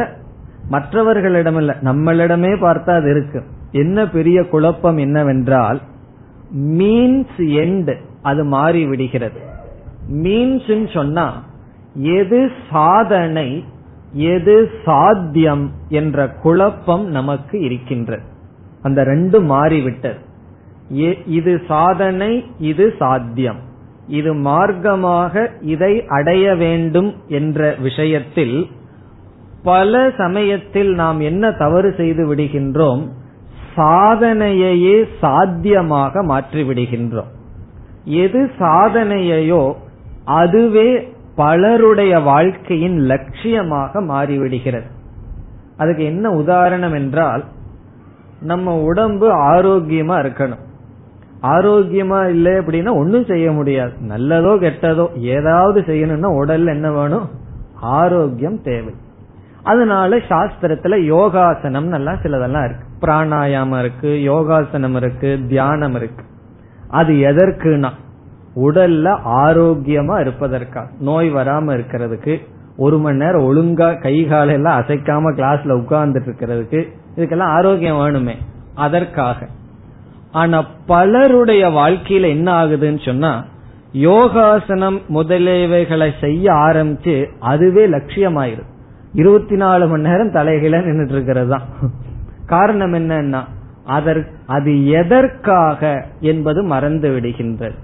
மற்றவர்களிடம் இல்ல நம்மளிடமே பார்த்தா அது இருக்கு. என்ன பெரிய குழப்பம் என்னவென்றால் மீன்ஸ் எண்ட் அது மாறி விடுகிறது மீன்ஸ் சொன்னா எது சாதனை எது சாத்தியம் என்ற குழப்பம் நமக்கு இருக்கின்றது. அந்த ரெண்டு மாறிவிட்டது. இது சாதனை இது சாத்தியம். இது மார்க்கமாக இதை அடைய வேண்டும் என்ற விஷயத்தில் பல சமயத்தில் நாம் என்ன தவறு செய்து விடுகின்றோம்? சாதனையையே சாத்தியமாக மாற்றி விடுகின்றோம் எது சாதனையையோ அதுவே பலருடைய வாழ்க்கையின் லட்சியமாக மாறிவிடுகிறது. அதுக்கு என்ன உதாரணம் என்றால் நம்ம உடம்பு ஆரோக்கியமா இருக்கணும். ஆரோக்கியமா இல்லை அப்படின்னா ஒன்னும் செய்ய முடியாது. நல்லதோ கெட்டதோ ஏதாவது செய்யணும்னா உடல்ல என்ன வேணும்? ஆரோக்கியம் தேவை. அதனால சாஸ்திரத்துல யோகாசனம் எல்லாம் சிலதெல்லாம் இருக்கு. பிராணாயாமம் இருக்கு யோகாசனம் இருக்கு தியானம் இருக்கு. அது எதற்குனா உடல்ல ஆரோக்கியமா இருப்பதற்காக நோய் வராம இருக்கிறதுக்கு ஒரு மணி நேரம் ஒழுங்கா கை காலெல்லாம் அசைக்காம கிளாஸ்ல உட்கார்ந்துட்டு இருக்கிறதுக்கு இதுக்கெல்லாம் ஆரோக்கியம் வேணுமே. அதற்காக. ஆனா பலருடைய வாழ்க்கையில என்ன ஆகுதுன்னு சொன்னா யோகாசனம் முதலியவைகளை செய்ய ஆரம்பிச்சு அதுவே லட்சியமாயிரும். இருபத்தி நாலு மணி நேரம் தலைகளை நின்றுட்டு இருக்கிறது தான் காரணம் என்னன்னா அதற்கு அது எதற்காக என்பது மறந்து விடுகின்றது.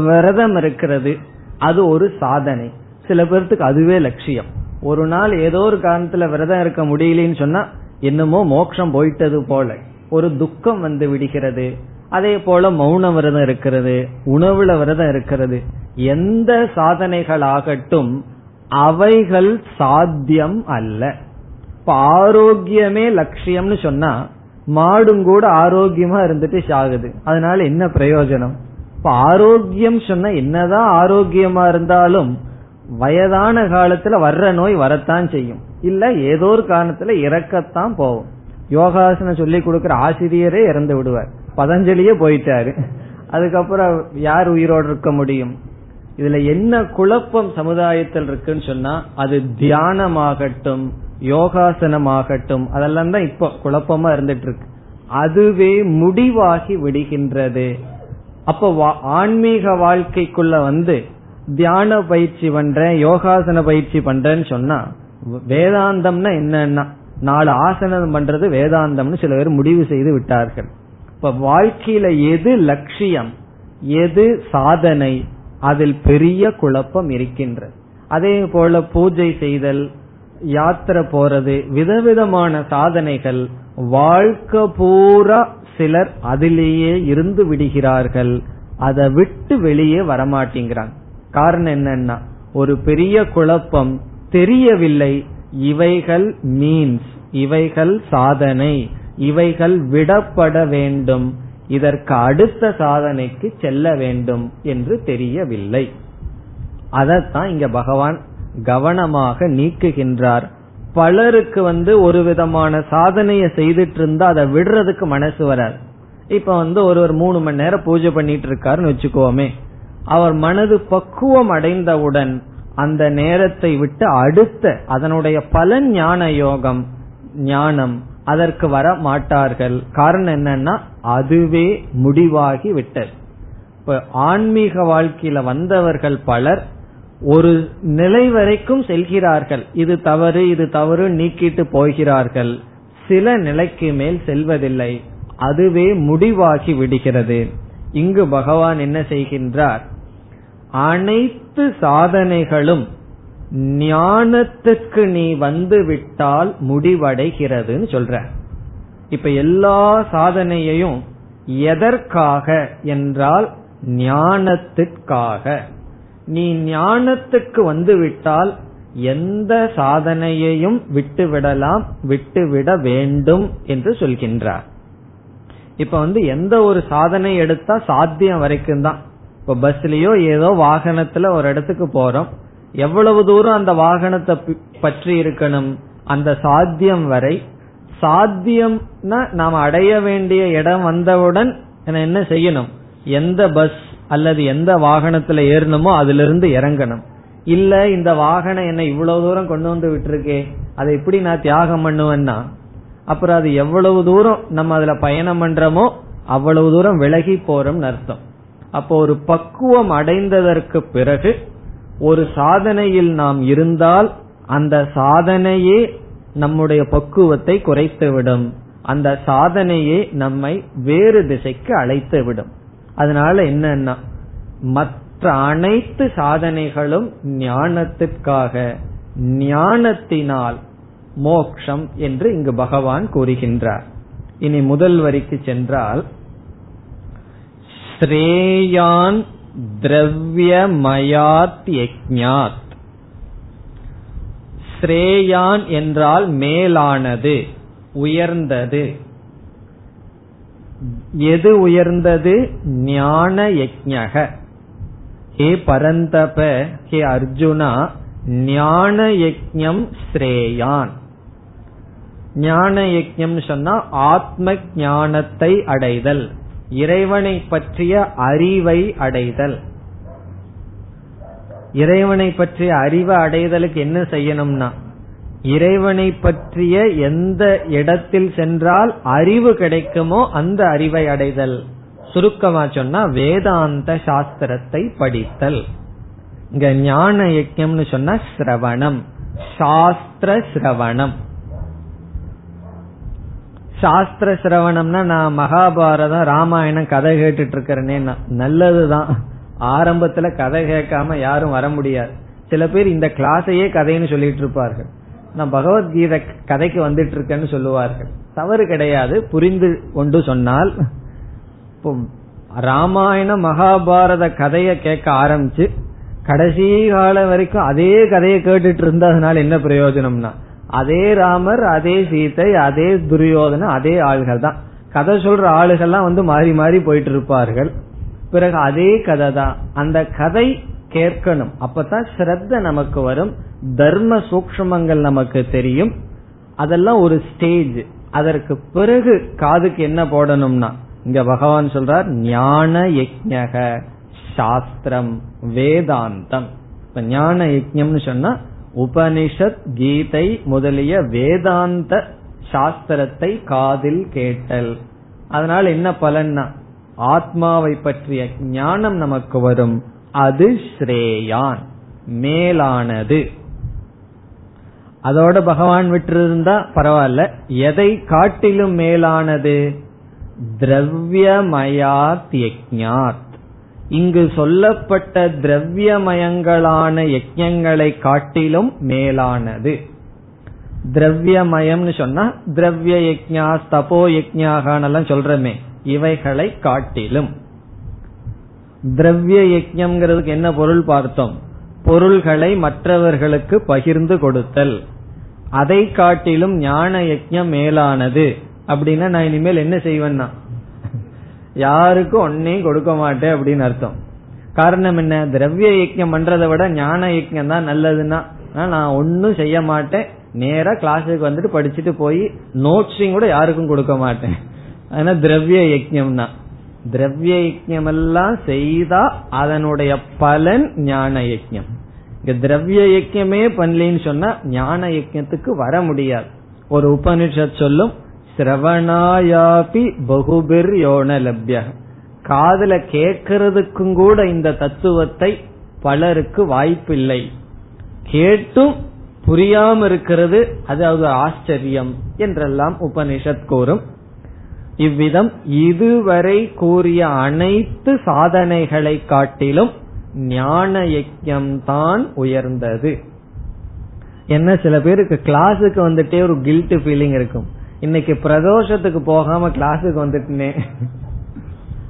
விரதம் இருக்கிறது அது ஒரு சாதனை. சில பேர்த்துக்கு அதுவே லட்சியம். ஒரு நாள் ஏதோ ஒரு காரணத்துல விரதம் இருக்க முடியலன்னு சொன்னா என்னமோ மோட்சம் போயிட்டது போல. ஒரு துக்கம் வந்து விடுகிறது. அதே போல மௌன விரதம் இருக்கிறது உணவுல விரதம் இருக்கிறது. எந்த சாதனைகள் ஆகட்டும் அவைகள் சாத்தியம் அல்ல. இப்ப ஆரோக்கியமே லட்சியம்னு சொன்னா மாடும் கூட ஆரோக்கியமா இருந்துட்டு சாகுது. அதனால என்ன பிரயோஜனம்? இப்ப ஆரோக்கியம் சொன்னா என்னதான் ஆரோக்கியமா இருந்தாலும் வயதான காலத்துல வர்ற நோய் வரத்தான் செய்யும். இல்ல ஏதோ ஒரு காரணத்துல இறக்கத்தான் போகும். யோகாசனம் சொல்லி கொடுக்கிற ஆசிரியரே இறந்து விடுவார். பதஞ்சலியே போயிட்டாரு. அதுக்கப்புறம் யார் உயிரோடு இருக்க முடியும்? இதுல என்ன குழப்பம் சமுதாயத்தில் இருக்குன்னு சொன்னா அது தியானமாகட்டும் யோகாசனமாகட்டும் அதெல்லாம் தான் இப்ப குழப்பமா இருந்துட்டு இருக்கு. அதுவே முடிவாகி விடுகின்றது. அப்போ ஆன்மீக வாழ்க்கைக்குள்ள வந்து தியான பயிற்சி பண்றேன் யோகாசன பயிற்சி பண்றேன்னு சொன்னா வேதாந்தம்னா என்னன்னா நாலு ஆசனம் பண்றது வேதாந்தம்னு சில பேர் முடிவு செய்து விட்டார்கள். இப்ப வாழ்க்கையில எது லட்சியம் எது சாதனை அதில் பெரிய குழப்பம் இருக்கின்றது. அதே போல பூஜை செய்தல் யாத்திரை போறது விதவிதமான சாதனைகள் வாழ்க்கை பூரா சிலர் அதிலேயே இருந்து விடுகிறார்கள். அதை விட்டு வெளியே வரமாட்டேங்கிறாங்க. காரணம் என்னன்னா ஒரு பெரிய குழப்பம் தெரியவில்லை. இவைகள் மீன்ஸ் இவைகள் சாதனை இவைகள் விடப்பட வேண்டும். இதற்கு அடுத்த சாதனைக்கு செல்ல வேண்டும் என்று தெரியவில்லை. அதத்தான் இங்க பகவான் கவனமாக நீக்குகின்றார். பலருக்கு வந்து ஒரு விதமான சாதனைய செய்துட்டு இருந்தா அதை விடுறதுக்கு மனசு வராது. இப்ப வந்து ஒரு ஒரு மூணு மணி நேரம் பூஜை பண்ணிட்டு இருக்காருன்னு வச்சுக்கோமே அவர் மனது பக்குவம் அடைந்தவுடன் அந்த நேரத்தை விட்டு அடுத்த அதனுடைய பலன் ஞான யோகம் ஞானம் அதற்கு வர மாட்டார்கள். காரணம் என்னன்னா அதுவே முடிவாகி விட்டது. இப்ப ஆன்மீக வாழ்க்கையில வந்தவர்கள் பலர் ஒரு நிலை வரைக்கும் செல்கிறார்கள். இது தவறு இது தவறு நீக்கிட்டு போகிறார்கள். சில நிலைக்கு மேல் செல்வதில்லை. அதுவே முடிவாகி விடுகிறது. இங்கு பகவான் என்ன செய்கின்றார்? அனைத்து சாதனைகளும் ஞானத்துக்கு நீ வந்து விட்டால் முடிவடைகிறதுன்னு சொல்ற. இப்ப எல்லா சாதனையையும் எதற்காக? என்றால் ஞானத்திற்காக. நீ ஞானத்துக்கு வந்து விட்டால் எந்த சாதனையையும் விட்டுவிடலாம் விட்டுவிட வேண்டும் என்று சொல்கின்றார். இப்ப வந்து எந்த ஒரு சாதனை எடுத்தா சாத்தியம் வரைக்கும் தான். இப்ப பஸ்லயோ ஏதோ வாகனத்துல ஒரு இடத்துக்கு போறோம். எவ்வளவு தூரம் அந்த வாகனத்தை பற்றி இருக்கணும்? அந்த சாத்தியம் வரை. சாத்தியம்னா நாம் அடைய வேண்டிய இடம் வந்தவுடன் என்ன செய்யணும்? எந்த பஸ் அல்லது எந்த வாகனத்துல ஏறணுமோ அதுல இருந்து இறங்கணும். இல்ல இந்த வாகனம் என்ன இவ்வளவு தூரம் கொண்டு வந்து விட்டுருக்கே அதை எப்படி நான் தியாகம் பண்ணுவேன்னா அப்புறம் அது எவ்வளவு தூரம் நம்ம அதுல பயணம் பண்றோமோ அவ்வளவு தூரம் விலகி போறோம்னு அர்த்தம். அப்போ ஒரு பக்குவம் அடைந்ததற்கு பிறகு ஒரு சாதனையில் நாம் இருந்தால் அந்த சாதனையே நம்முடைய பக்குவத்தை குறைத்துவிடும். அந்த சாதனையே நம்மை வேறு திசைக்கு அழைத்து விடும் அதனால என்னன்னா மற்ற அனைத்து சாதனைகளும் ஞானத்திற்காக ஞானத்தினால் மோக்ஷம் என்று இங்கு பகவான் கூறுகின்றார். இனி முதல் வரிக்கு சென்றால் ஸ்ரேயான் திரவியமயாத் யஜ்ஞாத். ஸ்ரேயான் என்றால் மேலானது உயர்ந்தது. எது உயர்ந்தது? ஞான யஜக ஹே பரந்தப ஹே அர்ஜுனா ஞான யஜம் ஸ்ரேயான். ஞான யஜம் சொன்னா ஆத்ம ஞானத்தை அடைதல். இறைவனை பற்றிய அறிவை அடைதல். இறைவனை பற்றிய அறிவை அடைதலுக்கு என்ன செய்யணும்னா இறைவனை பற்றிய எந்த இடத்தில் சென்றால் அறிவு கிடைக்குமோ அந்த அறிவை அடைதல். சுருக்கமா சொன்னா வேதாந்த சாஸ்திரத்தை படித்தல். இங்க ஞான யஜ்யம்னு சொன்னா சிரவணம். சாஸ்திர சிரவணம். சாஸ்திர சிரவணம்னா நான் மகாபாரதம் ராமாயணம் கதை கேட்டுட்டு இருக்கிறேனே நல்லதுதான். ஆரம்பத்துல கதை கேட்காம யாரும் வர முடியாது. சில பேர் இந்த கிளாஸையே கதைன்னு சொல்லிட்டு இருப்பார்கள் நான் பகவத்கீதை கதைக்கு வந்துட்டு இருக்கேன்னு சொல்லுவார்கள். தவறு கிடையாது புரிந்து கொண்டு சொன்னால் ராமாயண மகாபாரத கதையை கேட்க ஆரம்பிச்சு கடைசி காலம் வரைக்கும் அதே கதையை கேட்டுட்டு இருந்ததுனால என்ன பிரயோஜனம்னா அதே ராமர் அதே சீதை அதே துரியோதன அதே ஆள்கள் தான். கதை சொல்ற ஆளுகள்லாம் வந்து மாறி மாறி போயிட்டு இருப்பார்கள். பிறகு அதே கதை தான். அந்த கதை கேட்கணும். அப்பதான் ஸ்ரத்த நமக்கு வரும். தர்ம சூக்மங்கள் நமக்கு தெரியும். அதெல்லாம் ஒரு ஸ்டேஜ் அதற்கு பிறகு காதுக்கு என்ன போடணும்னா இங்க பகவான் சொல்றார் ஞான யஜக சாஸ்திரம் வேதாந்தம். இப்ப ஞான யஜ்யம்னு சொன்னா உபனிஷத் கீதை முதலிய வேதாந்த சாஸ்திரத்தை காதில் கேட்டல். அதனால என்ன பலன்னா ஆத்மாவை பற்றிய ஞானம் நமக்கு வரும். அது ஸ்ரேயான் மேலானது. அதோட பகவான் விட்டிருந்தா பரவாயில்ல. எதை காட்டிலும் மேலானது? திரவியமயாத் யஜ்ஞாத் இங்கு சொல்லப்பட்ட திரவியமயங்களான யஜ்யங்களை காட்டிலும் மேலானது. திரவியமயம்னு சொன்னா திரவிய யஜ்யா தபோ யஜ்யாகான் சொல்றமே. இவைகளை காட்டிலும். திரவிய யஜ்யம்ங்கிறதுக்கு என்ன பொருள் பார்த்தோம்? பொருள்களை மற்றவர்களுக்கு பகிர்ந்து கொடுத்தல். அதை காட்டிலும் ஞான யஜ்யம் மேலானது. அப்படின்னா நான் இனிமேல் என்ன செய்வேன்னா யாருக்கும் ஒன்னையும் கொடுக்க மாட்டேன் அப்படின்னு அர்த்தம். காரணம் என்ன? திரவிய யஜ்யம் பண்றதை விட ஞான யஜ்யம் தான் நல்லதுன்னா நான் ஒன்னும் செய்ய மாட்டேன். நேரா கிளாஸுக்கு வந்துட்டு படிச்சுட்டு போய் நோட்ஸையும் கூட யாருக்கும் கொடுக்க மாட்டேன். ஆனா திரவிய தான் திரவிய யஜ்யம் எல்லாம் செய்தா அதனுடைய பலன் ஞான யஜ்யம் இங்க திரவிய யஜ்யமே பண்ணலன்னு சொன்னா ஞான யஜ்யத்துக்கு வர முடியாது. ஒரு உபனிஷத் சொல்லும் சிரவணாயாபி பகுபிர் யோன லப்ய காதல கேட்கறதுக்கும் கூட இந்த தத்துவத்தை பலருக்கு வாய்ப்பில்லை. கேட்டும் புரியாம இருக்கிறது அதாவது ஆச்சரியம் என்றெல்லாம் உபனிஷத் கூறும். இவ்விதம் இதுவரை கூறிய அனைத்து சாதனைகளை காட்டிலும் ஞான யஜ்யம் தான் உயர்ந்தது. என்ன சில பேருக்கு கிளாஸுக்கு வந்துட்டே ஒரு கில்ட் ஃபீலிங் இருக்கும். இன்னைக்கு பிரதோஷத்துக்கு போகாம கிளாஸுக்கு வந்துட்டுனே.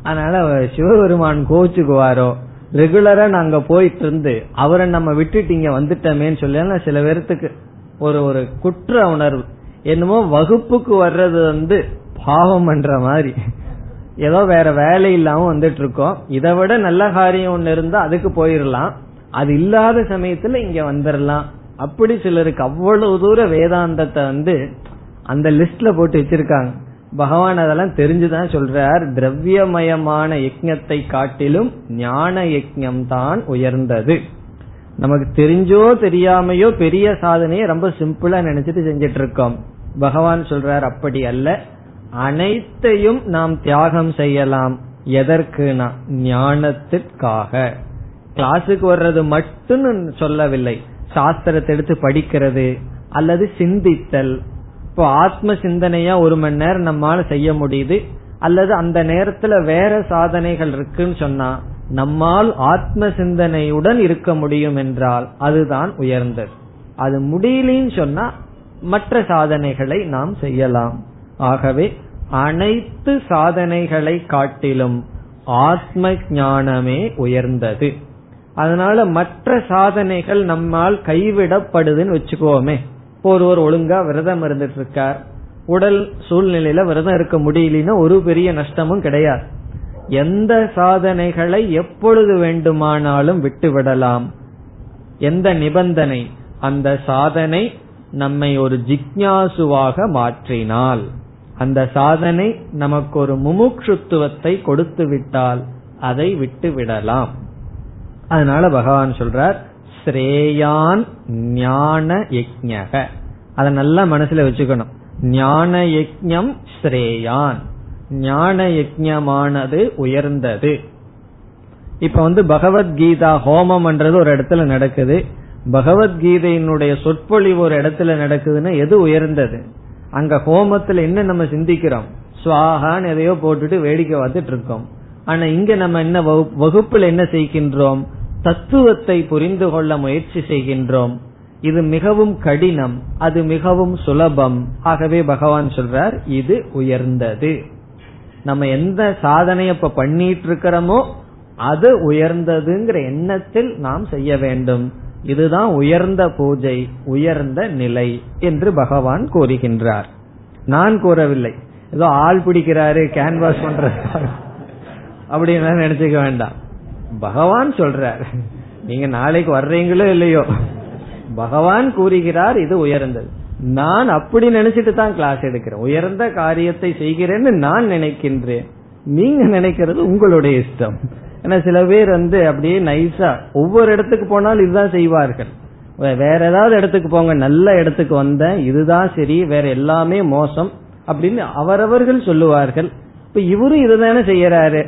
அதனால சிவபெருமான் கோச்சுக்குவாரோ? ரெகுலரா நாங்க போயிட்டு இருந்து அவரை நம்ம விட்டுட்டு இங்க வந்துட்டோமேன்னு சொல்லி சில பேர்த்துக்கு ஒரு ஒரு குற்ற உணர்வு. என்னமோ வகுப்புக்கு வர்றது வந்து பாவம் பண்ற மாதிரி. ஏதோ வேற வேலை இல்லாம வந்துட்டு இருக்கோம் இதை விட நல்ல காரியம் ஒண்ணு இருந்தா அதுக்கு போயிடலாம் அது இல்லாத சமயத்துல இங்க வந்துடலாம் அப்படி சிலருக்கு அவ்வளவு தூர வேதாந்தத்தை வந்து அந்த லிஸ்ட்ல போட்டு வச்சிருக்காங்க. பகவான் அதெல்லாம் தெரிஞ்சுதான் சொல்றார். திரவியமயமான யஜ்ஞத்தை காட்டிலும் ஞான யஜ்ஞம் தான் உயர்ந்தது. நமக்கு தெரிஞ்சோ தெரியாமையோ பெரிய சாதனையை ரொம்ப சிம்பிளா நினைச்சிட்டு செஞ்சிட்டு இருக்கோம். பகவான் சொல்றார் அப்படி அல்ல. அனைத்தையும் நாம் தியாகம் செய்யலாம். எதற்குனா? ஞானத்திற்காக. கிளாஸுக்கு வர்றது மட்டும் சொல்லவில்லை. சாஸ்திரத்தை எடுத்து படிக்கிறது அல்லது சிந்தித்தல். இப்போ ஆத்ம சிந்தனையா ஒரு மணி நேரம் நம்மால செய்ய முடியுது அல்லது அந்த நேரத்துல வேற சாதனைகள் இருக்குன்னு சொன்னா நம்மால் ஆத்ம சிந்தனையுடன் இருக்க முடியும் என்றால் அதுதான் உயர்ந்தது. அது முடியலன்னு சொன்னா மற்ற சாதனைகளை நாம் செய்யலாம். ஆகவே அனைத்து சாதனைகளை காட்டிலும் ஆத்ம ஞானமே உயர்ந்தது. அதனால மற்ற சாதனைகள் நம்மால் கைவிடப்படுதுன்னு வச்சுக்கோமே. ஒருவர் ஒழுங்கா விரதம் இருந்துட்டு இருக்கார் உடல் சூழ்நிலையில விரதம் இருக்க முடியலன்னா ஒரு பெரிய நஷ்டமும் கிடையாது. எந்த சாதனைகளை எப்பொழுது வேண்டுமானாலும் விட்டுவிடலாம். எந்த நிபந்தனை? அந்த சாதனை நம்மை ஒரு ஜிக்யாசுவாக மாற்றினால். அந்த சாதனை நமக்கு ஒரு முமுட்சுத்துவத்தை கொடுத்து விட்டால் அதை விட்டு விடலாம் அதனால பகவான் சொல்றார் ஸ்ரேயான் ஞான யஜக அதை நல்லா மனசுல வச்சுக்கணும். ஞான யஜம் ஸ்ரேயான். ஞான யஜமானது உயர்ந்தது. இப்ப வந்து பகவத்கீதா ஹோமம்ன்றது ஒரு இடத்துல நடக்குது. பகவத்கீதையினுடைய சொற்பொழிவு ஒரு இடத்துல நடக்குதுன்னா எது உயர்ந்தது? அங்க ஹோமத்துல என்ன நம்ம சிந்திக்கிறோம்? சுவாகான்னு எதையோ போட்டுட்டு வேடிக்கை பார்த்துட்டு இருக்கோம். ஆனா இங்க நம்ம என்ன வகுப்புல என்ன செய்கின்றோம்? தத்துவத்தை புரிந்து கொள்ள முயற்சி செய்கின்றோம். இது மிகவும் கடினம் அது மிகவும் சுலபம். ஆகவே பகவான் சொல்றார் இது உயர்ந்தது. நம்ம எந்த சாதனை இப்ப பண்ணிட்டு இருக்கிறோமோ அது உயர்ந்ததுங்கிற எண்ணத்தில் நாம் செய்ய வேண்டும். இதுதான் உயர்ந்த பூஜை உயர்ந்த நிலை என்று பகவான் கூறுகின்றார். நான் கூறவில்லை. ஏதோ ஆள் பிடிக்கிறாரு கேன்வாஸ் பண்ற அப்படின்னு நினைச்சுக்க வேண்டாம். பகவான் சொல்றார். நீங்க நாளைக்கு வர்றீங்களோ இல்லையோ? பகவான் கூறுகிறார் இது உயர்ந்தது. நான் அப்படி நினைச்சிட்டு தான் கிளாஸ் எடுக்கிறேன். உயர்ந்த காரியத்தை செய்கிறேன்னு நான் நினைக்கின்றேன். நீங்க நினைக்கிறது உங்களுடைய இஷ்டம். ஏன்னா சில பேர் வந்து அப்படியே நைஸா ஒவ்வொரு இடத்துக்கு போனாலும் இதுதான் செய்வார்கள். வேற ஏதாவது இடத்துக்கு போங்க நல்ல இடத்துக்கு வந்தேன் இதுதான் சரி வேற எல்லாமே மோசம் அப்படின்னு அவரவர்கள் சொல்லுவார்கள். இப்ப இவரும் இதுதானே செய்யறாரு.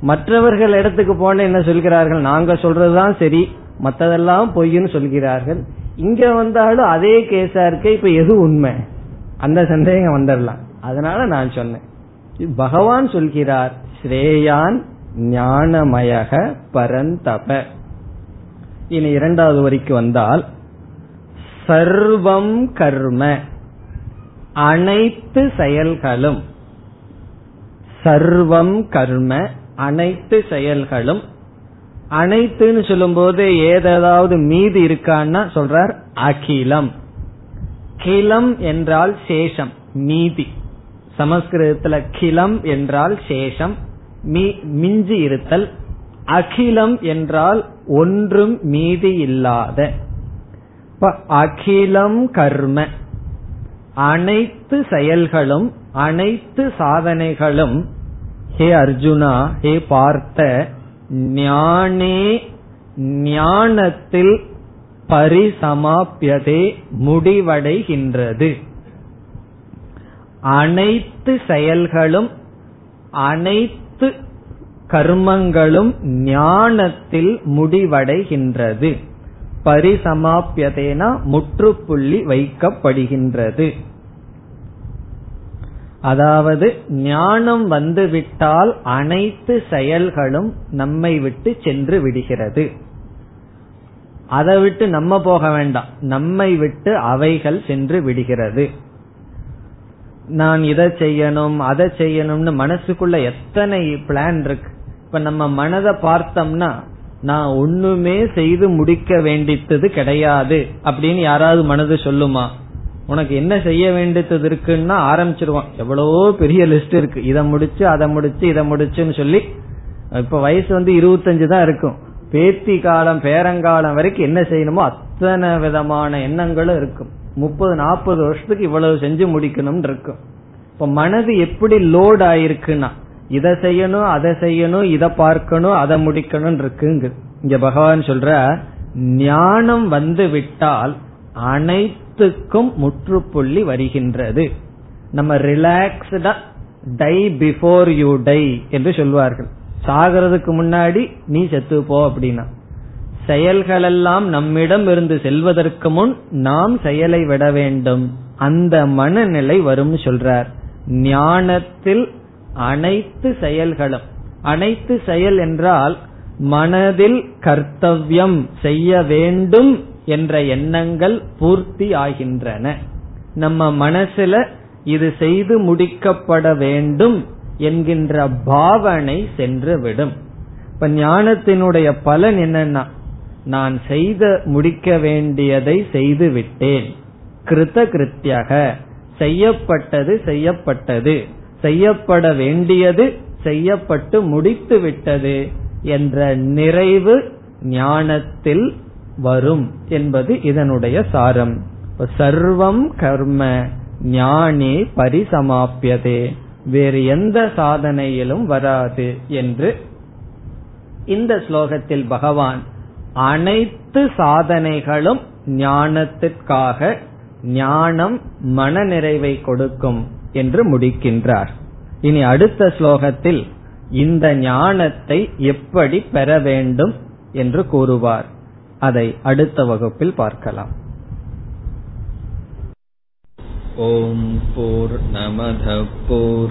மற்றவர்கள் இடத்துக்கு போன என்ன சொல்கிறார்கள்? நாங்க சொல்றதுதான் சரி மத்ததெல்லாம் பொய்ன்னு சொல்கிறார்கள். இங்க வந்தாலும் அதே கேஸா இருக்க இப்ப எது உண்மை? அந்த சந்தேகம் வந்துடலாம் அதனால நான் சொன்னேன். பகவான் சொல்கிறார் ஸ்ரேயான் ஞானமயக பரந்தப. இனி இரண்டாவது வரிக்கு வந்தால் சர்வம் கர்ம அனைத்து செயல்களும். சர்வம் கர்ம அனைத்து செயல்களும். அனைத்துன்னு சொல்லும்போது ஏதாவது மீதி இருக்கான்னா சொல்றார் அகிலம். கிலம் என்றால் சேஷம் மீதி. சமஸ்கிருதத்துல கிலம் என்றால் சேஷம் மிஞ்சி இருத்தல் அகிலம் என்றால் ஒன்றும் மீதி இல்லாத. அகிலம் கர்ம. அனைத்து செயல்களும் அனைத்து சாதனைகளும் ஹே அர்ஜுனா ஹே பார்த்த ஞானே ஞானத்தில் பரிசமாப்பியதே முடிவடைகின்றது. அனைத்து செயல்களும் அனைத்து கர்மங்களும் ஞானத்தில் முடிவடைகின்றது. பரிசமாப்பியதேனா முற்றுப்புள்ளி வைக்கப்படுகின்றது. அதாவது ஞானம் வந்துவிட்டால் அனைத்து செயல்களும் நம்மை விட்டு சென்று விடுகிறது. அதை விட்டு நம்ம போக வேண்டாம். நம்மை விட்டு அவைகள் சென்று விடுகிறது. நான் இதை செய்யணும் அதை செய்யணும்னு மனசுக்குள்ள எத்தனை பிளான் இருக்கு? இப்ப நம்ம மனதை பார்த்தோம்னா நான் ஒண்ணுமே செய்து முடிக்க வேண்டித்தது கிடையாது அப்படின்னு யாராவது மனது சொல்லுமா? உனக்கு என்ன செய்ய வேண்டியது இருக்குன்னா ஆரம்பிச்சிருவான். எவ்வளவோ பெரிய லிஸ்ட் இருக்கு. இதை முடிச்சு அதை முடிச்சு இதை முடிச்சுன்னு சொல்லி இப்ப வயசு வந்து இருபத்தஞ்சு தான் இருக்கும். பேத்தி காலம் பேரங்காலம் வரைக்கும் என்ன செய்யணுமோ அத்தனை விதமான எண்ணங்களும் இருக்கும். முப்பது நாற்பது வருஷத்துக்கு இவ்வளவு செஞ்சு முடிக்கணும்னு இருக்கும் இப்ப மனது எப்படி லோட் ஆயிருக்குன்னா இதை செய்யணும் அதை செய்யணும் இதை பார்க்கணும் அதை முடிக்கணும் இருக்குங்க இங்க பகவான் சொல்ற ஞானம் வந்து விட்டால் அனைத்துக்கும் முற்றுப்புள்ளி வருகின்றது. நம்ம ரிலாக்ஸ்டா டை பிஃபோர் யூ டை என்று சொல்வார்கள். சாகிறதுக்கு முன்னாடி நீ செத்து போ அப்படின்னா. செயல்களெல்லாம் நம்மிடம் இருந்து செல்வதற்கு முன் நாம் செயலை விட வேண்டும். அந்த மனநிலை வரும் சொல்றார். ஞானத்தில் அனைத்து செயல்களும் அனைத்து செயல் என்றால் மனதில் கர்த்தவியம் செய்ய வேண்டும் என்ற எண்ணங்கள் பூர்த்தி ஆகின்றன. நம்ம மனசுல இது செய்து முடிக்கப்பட வேண்டும் என்கின்ற பாவனை சென்று விடும். இப்ப ஞானத்தினுடைய பலன் என்னன்னா நான் செய்த முடிக்க வேண்டியதை செய்து விட்டேன். கிருத்த கிருத்தியாக செய்யப்பட்டது செய்யப்பட்டது. செய்யப்பட வேண்டியது செய்யப்பட்டு முடித்து விட்டது என்ற நிறைவு ஞானத்தில் வரும் என்பது இதனுடைய சாரம். சர்வம் கர்ம ஞானே பரிசமாப்பியதே வேறு எந்த சாதனையிலும் வராது என்று இந்த ஸ்லோகத்தில் பகவான் அனைத்து சாதனைகளும் ஞானத்திற்காக ஞானம் மன நிறைவை கொடுக்கும் என்று முடிக்கின்றார். இனி அடுத்த ஸ்லோகத்தில் இந்த ஞானத்தை எப்படி பெற வேண்டும் என்று கூறுவார். அதை அடுத்த வகுப்பில் பார்க்கலாம். ஓம் போர் நமத போர்